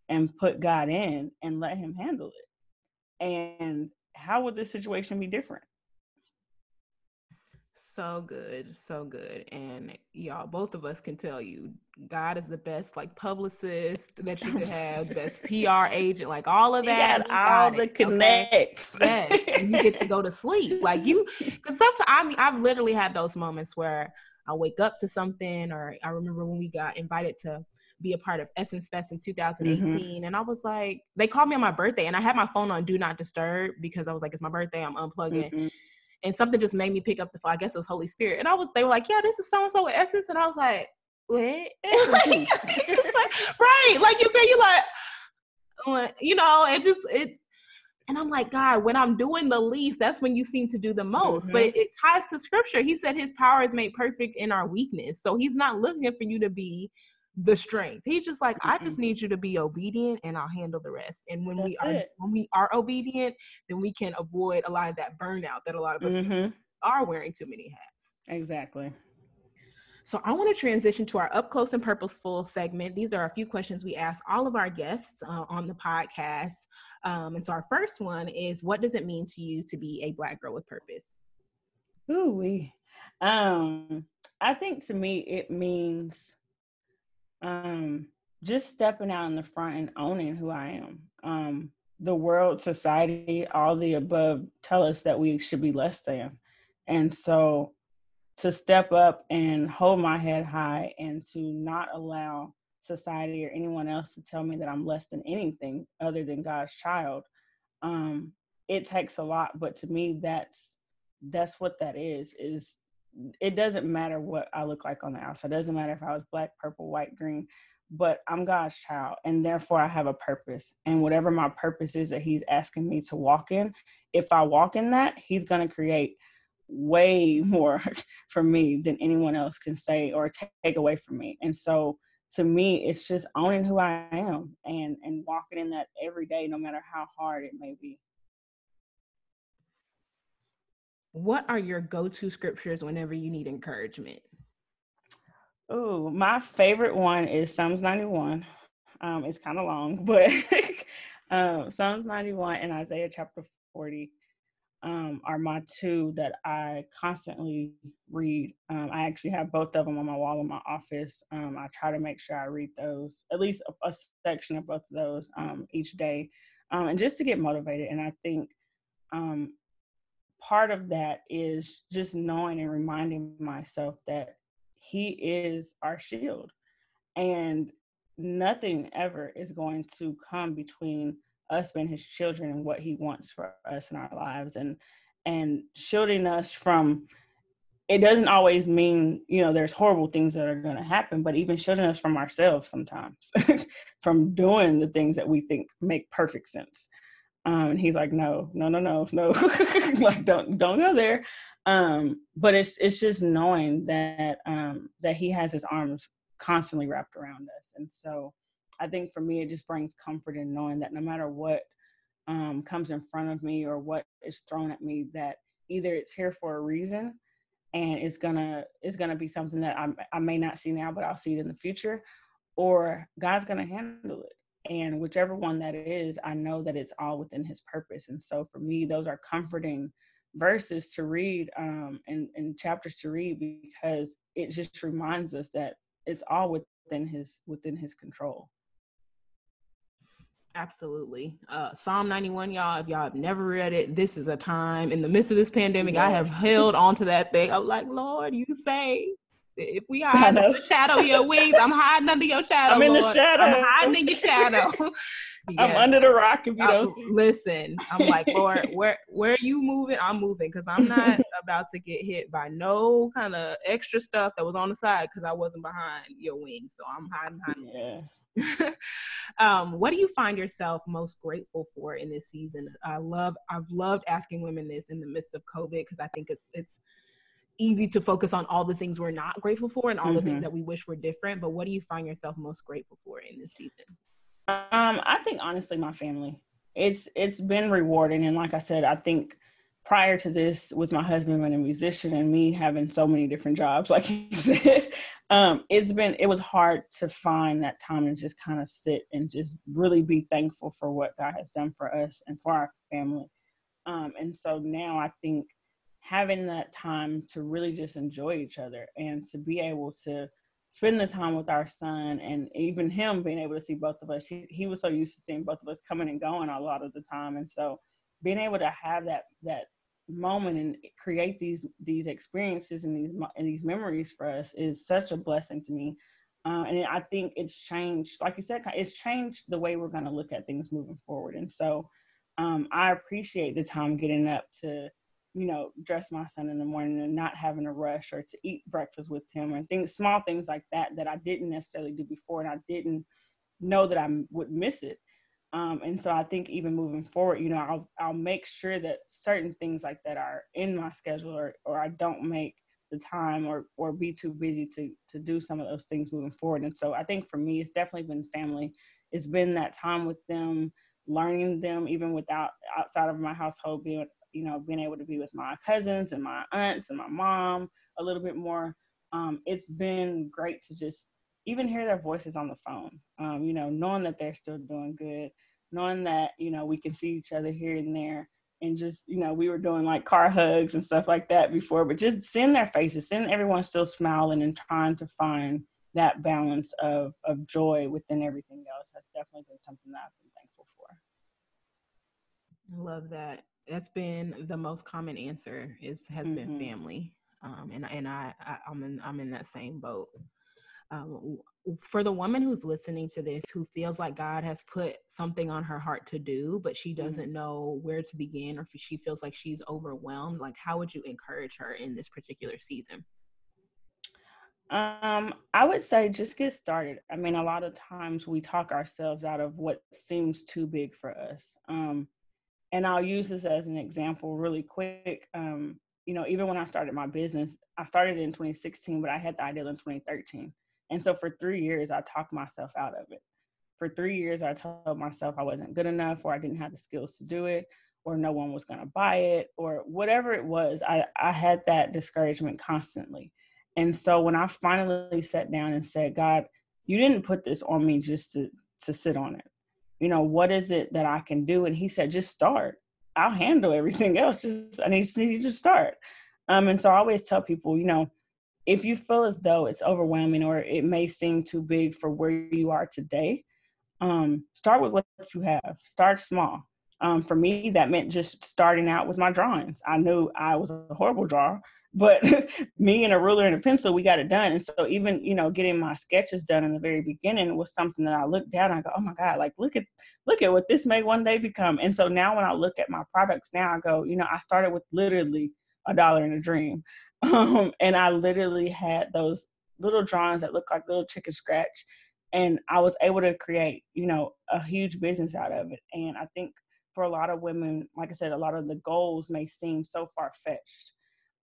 and put God in and let Him handle it? And how would this situation be different? So good, so good. And y'all, both of us can tell you, God is the best like publicist that you could have, best PR agent, like all of that. all the it, connects. Okay? Yes. and you get to go to sleep. Like you [laughs] because sometimes I mean I've literally had those moments where I wake up to something or I remember when we got invited to be a part of Essence Fest in 2018. Mm-hmm. And I was like, they called me on my birthday and I had my phone on do not disturb because I was like, it's my birthday, I'm unplugging. Mm-hmm and something just made me pick up the phone. I guess it was Holy Spirit, and I was they were like, "Yeah, this is so and so Essence," and I was like, "What?" [laughs] like, right? Like you said, you like, you know, it just it. And I'm like, God, when I'm doing the least, that's when you seem to do the most. Mm-hmm. But it, it ties to scripture. He said his power is made perfect in our weakness. So he's not looking for you to be the strength. He's just like, mm-hmm. I just need you to be obedient and I'll handle the rest. And when That's we are it. when we are obedient, then we can avoid a lot of that burnout that a lot of us mm-hmm. are wearing too many hats. Exactly. So I want to transition to our up close and purposeful segment. These are a few questions we ask all of our guests uh, on the podcast. Um, and so our first one is, what does it mean to you to be a black girl with purpose? Ooh, we. Um, I think to me it means um, just stepping out in the front and owning who I am. Um, the world, society, all the above tell us that we should be less than. And so to step up and hold my head high and to not allow society or anyone else to tell me that I'm less than anything other than God's child. Um, it takes a lot, but to me, that's that's what that is. Is it doesn't matter what I look like on the outside. It doesn't matter if I was black, purple, white, green, but I'm God's child and therefore I have a purpose. And whatever my purpose is that He's asking me to walk in, if I walk in that, He's going to create way [laughs] more for me than anyone else can say or take away from me. And so to me, it's just owning who I am and and walking in that every day, no matter how hard it may be. What are your go-to scriptures whenever you need encouragement? Oh, my favorite one is Psalms 91. Um, it's kind of long, [laughs] but um, Psalms 91 and Isaiah chapter 40 um, are my two that I constantly read. Um, I actually have both of them on my wall in my office. Um, I try to make sure I read those, at least a, a section of both of those um, each day, um, and just to get motivated. And I think um, part of that is just knowing and reminding myself that he is our shield and nothing ever is going to come between us being his children and what he wants for us in our lives and and shielding us from it doesn't always mean you know there's horrible things that are going to happen but even shielding us from ourselves sometimes [laughs] from doing the things that we think make perfect sense um, and he's like, no, no, no, no, no, [laughs] like don't don't go there. Um, but it's it's just knowing that um, that he has his arms constantly wrapped around us, and so I think for me it just brings comfort in knowing that no matter what um, comes in front of me or what is thrown at me, that either it's here for a reason and it's gonna it's gonna be something that I I may not see now, but I'll see it in the future, or God's gonna handle it and whichever one that is i know that it's all within his purpose and so for me those are comforting verses to read um and, and chapters to read because it just reminds us that it's all within his within his control Absolutely. Uh, Psalm 91, y'all, if y'all have never read it, this is a time in the midst of this pandemic. Yes. I have held on to that thing. I'm like, Lord, you say if we hide under the shadow of your wings, I'm hiding under your shadow. I'm in Lord. the shadow. I'm hiding in your shadow. [laughs] yeah. I'm under the rock if you uh, don't see. Listen, I'm like, [laughs] Lord, where where are you moving? I'm moving because I'm not [laughs] about to get hit by no kind of extra stuff that was on the side because I wasn't behind your wings. So I'm hiding behind. Yeah. um, what do you find yourself most grateful for in this season? I love I've loved asking women this in the midst of COVID because I think it's it's easy to focus on all the things we're not grateful for and all mm-hmm. the things mm-hmm. that we wish were different. But what do you find yourself most grateful for in this season? Um, I think honestly, my family. It's it's been rewarding, and like I said, I think prior to this, with my husband being a musician and me having so many different jobs, [laughs] like you said, um, it's been it was hard to find that time and just kind of sit and just really be thankful for what God has done for us and for our family. Um, and so now I think having that time to really just enjoy each other and to be able to spend the time with our son and even him being able to see both of us. He, he was so used to seeing both of us coming and going a lot of the time. And so being able to have that that moment and create these these experiences and these and these memories for us is such a blessing to me. Uh, and I think it's changed, like you said, it's changed the way we're going to look at things moving forward. And so um, I appreciate the time getting up to, you know, dress my son in the morning and not having a rush or to eat breakfast with him and things, small things like that, that I didn't necessarily do before. And I didn't know that I would miss it. Um, and so I think even moving forward, you know, I'll, I'll make sure that certain things like that are in my schedule or, or I don't make the time or or be too busy to to do some of those things moving forward and so i think for me it's definitely been family it's been that time with them learning them even without outside of my household being you know being able to be with my cousins and my aunts and my mom a little bit more um, it's been great to just even hear their voices on the phone um, you know knowing that they're still doing good knowing that you know we can see each other here and there and just you know we were doing like car hugs and stuff like that before but just seeing their faces seeing everyone still smiling and trying to find that balance of of joy within everything else has definitely been something that i've been thankful for. I love that that's been the most common answer is has mm-hmm. been family um and and I, I i'm in i'm in that same boat um, for the woman who's listening to this who feels like God has put something on her heart to do, but she mm-hmm. doesn't mm-hmm. know where to begin or if she feels like she's overwhelmed, like how would you encourage her in this particular season? Um, I would say just get started. I mean, a lot of times we talk ourselves out of what seems too big for us. Um, and I'll use this as an example really quick. Um, you know, even when I started my business, I started in 2016, but I had the idea in 2013 and so for three years, I talked myself out of it. For three years, I told myself I wasn't good enough, or I didn't have the skills to do it, or no one was going to buy it, or whatever it was. I, I had that discouragement constantly. And so when I finally sat down and said, God, you didn't put this on me just to, to sit on it. You know, what is it that I can do? And he said, just start. I'll handle everything [laughs] else. Just I need, need you to start. Um, and so I always tell people, you know, if you feel as though it's overwhelming or it may seem too big for where you are today, um, start with what you have. Start small. Um, for me, that meant just starting out with my drawings. I knew I was a horrible drawer, but [laughs] me and a ruler and a pencil, we got it done. And so even, you know, getting my sketches done in the very beginning was something that I looked down I go, oh my God, like look at look at what this may one day become. And so now when I look at my products now, I go, you know, I started with literally a dollar and a dream. [laughs] Um, and I literally had those little drawings that look like little chicken scratch. And I was able to create, you know, a huge business out of it. And I think for a lot of women, like I said, a lot of the goals may seem so far fetched.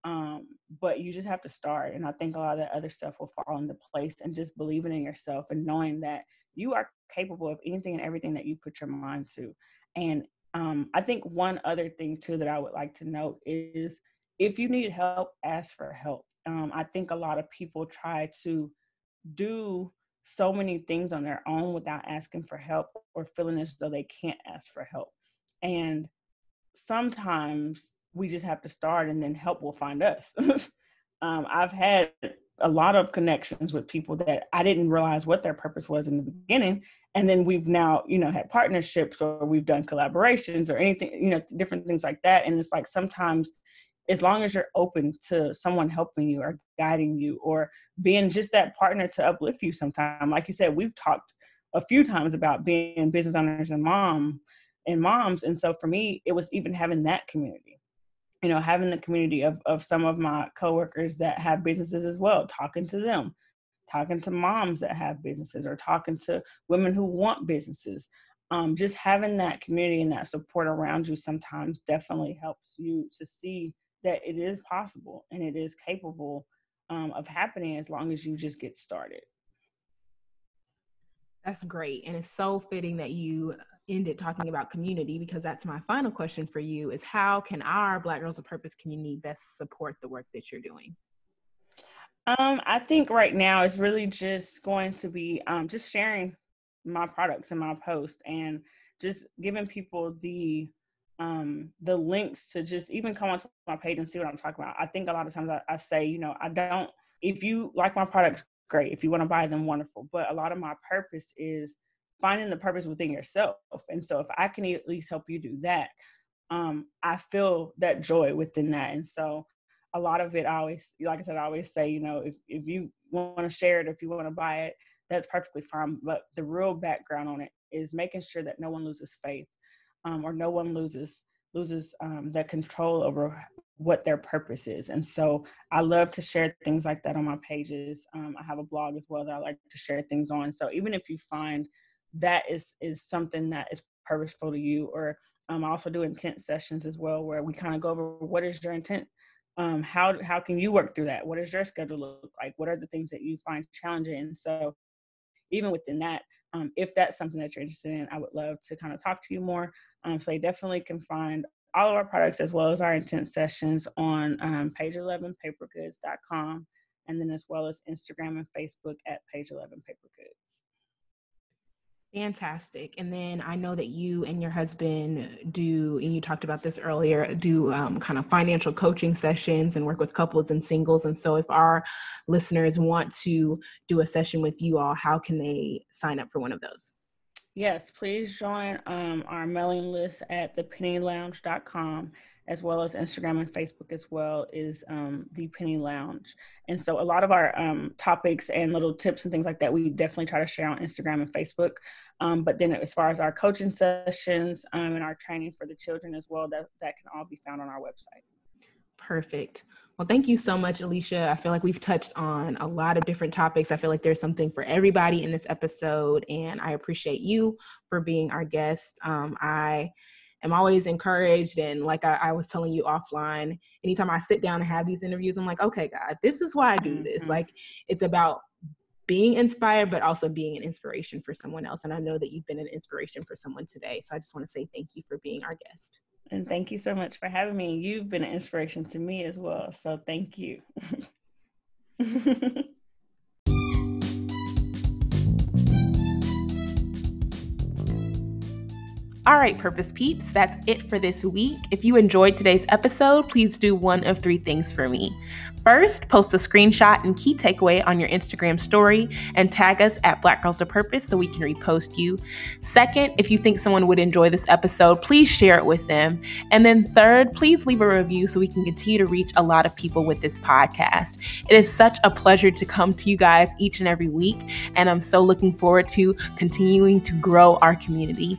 Um, but you just have to start. And I think a lot of that other stuff will fall into place and just believing in yourself and knowing that you are capable of anything and everything that you put your mind to. And um, I think one other thing too that I would like to note is if you need help, ask for help. Um, I think a lot of people try to do so many things on their own without asking for help or feeling as though they can't ask for help. And sometimes we just have to start and then help will find us. [laughs] um, I've had a lot of connections with people that I didn't realize what their purpose was in the beginning. And then we've now, you know, had partnerships or we've done collaborations or anything, you know, different things like that. And it's like sometimes as long as you're open to someone helping you or guiding you or being just that partner to uplift you sometime like you said we've talked a few times about being business owners and mom and moms and so for me it was even having that community you know having the community of, of some of my coworkers that have businesses as well talking to them talking to moms that have businesses or talking to women who want businesses um, just having that community and that support around you sometimes definitely helps you to see that it is possible and it is capable um, of happening as long as you just get started. That's great. And it's so fitting that you ended talking about community because that's my final question for you is how can our Black Girls of Purpose community best support the work that you're doing? Um, I think right now it's really just going to be um, just sharing my products and my post and just giving people the um, the links to just even come onto my page and see what I'm talking about. I think a lot of times I, I say, you know, I don't, if you like my products, great. If you want to buy them, wonderful. But a lot of my purpose is finding the purpose within yourself. And so if I can at least help you do that, um, I feel that joy within that. And so a lot of it I always like I said, I always say, you know, if, if you want to share it, if you want to buy it, that's perfectly fine. But the real background on it is making sure that no one loses faith um, or no one loses loses um, that control over what their purpose is. And so I love to share things like that on my pages. Um, I have a blog as well that I like to share things on. So even if you find that is is something that is purposeful to you, or um, I also do intent sessions as well, where we kind of go over what is your intent. Um, how how can you work through that? What does your schedule look like? What are the things that you find challenging? And so, even within that, um, if that's something that you're interested in, I would love to kind of talk to you more. Um, so you definitely can find all of our products as well as our intent sessions on um, page 11 papergoods.com and then as well as Instagram and Facebook at page 11 papergoods. Fantastic. And then I know that you and your husband do, and you talked about this earlier, do um, kind of financial coaching sessions and work with couples and singles. And so, if our listeners want to do a session with you all, how can they sign up for one of those? Yes, please join um, our mailing list at thepennylounge.com as well as Instagram and Facebook as well is um, the Penny Lounge. And so a lot of our um, topics and little tips and things like that, we definitely try to share on Instagram and Facebook. Um, but then as far as our coaching sessions um, and our training for the children as well, that, that can all be found on our website. Perfect. Well, thank you so much, Alicia. I feel like we've touched on a lot of different topics. I feel like there's something for everybody in this episode, and I appreciate you for being our guest. Um, I am always encouraged, and like I, I, was telling you offline, anytime I sit down and have these interviews, I'm like, okay, God, this is why I do this. Mm-hmm. Like, it's about being inspired, but also being an inspiration for someone else. And I know that you've been an inspiration for someone today. So I just want to say thank you for being our guest. And thank you so much for having me. You've been an inspiration to me as well. So thank you. [laughs] All right, Purpose Peeps, that's it for this week. If you enjoyed today's episode, please do one of three things for me. First, post a screenshot and key takeaway on your Instagram story and tag us at Black Girls of Purpose so we can repost you. Second, if you think someone would enjoy this episode, please share it with them. And then third, please leave a review so we can continue to reach a lot of people with this podcast. It is such a pleasure to come to you guys each and every week, and I'm so looking forward to continuing to grow our community.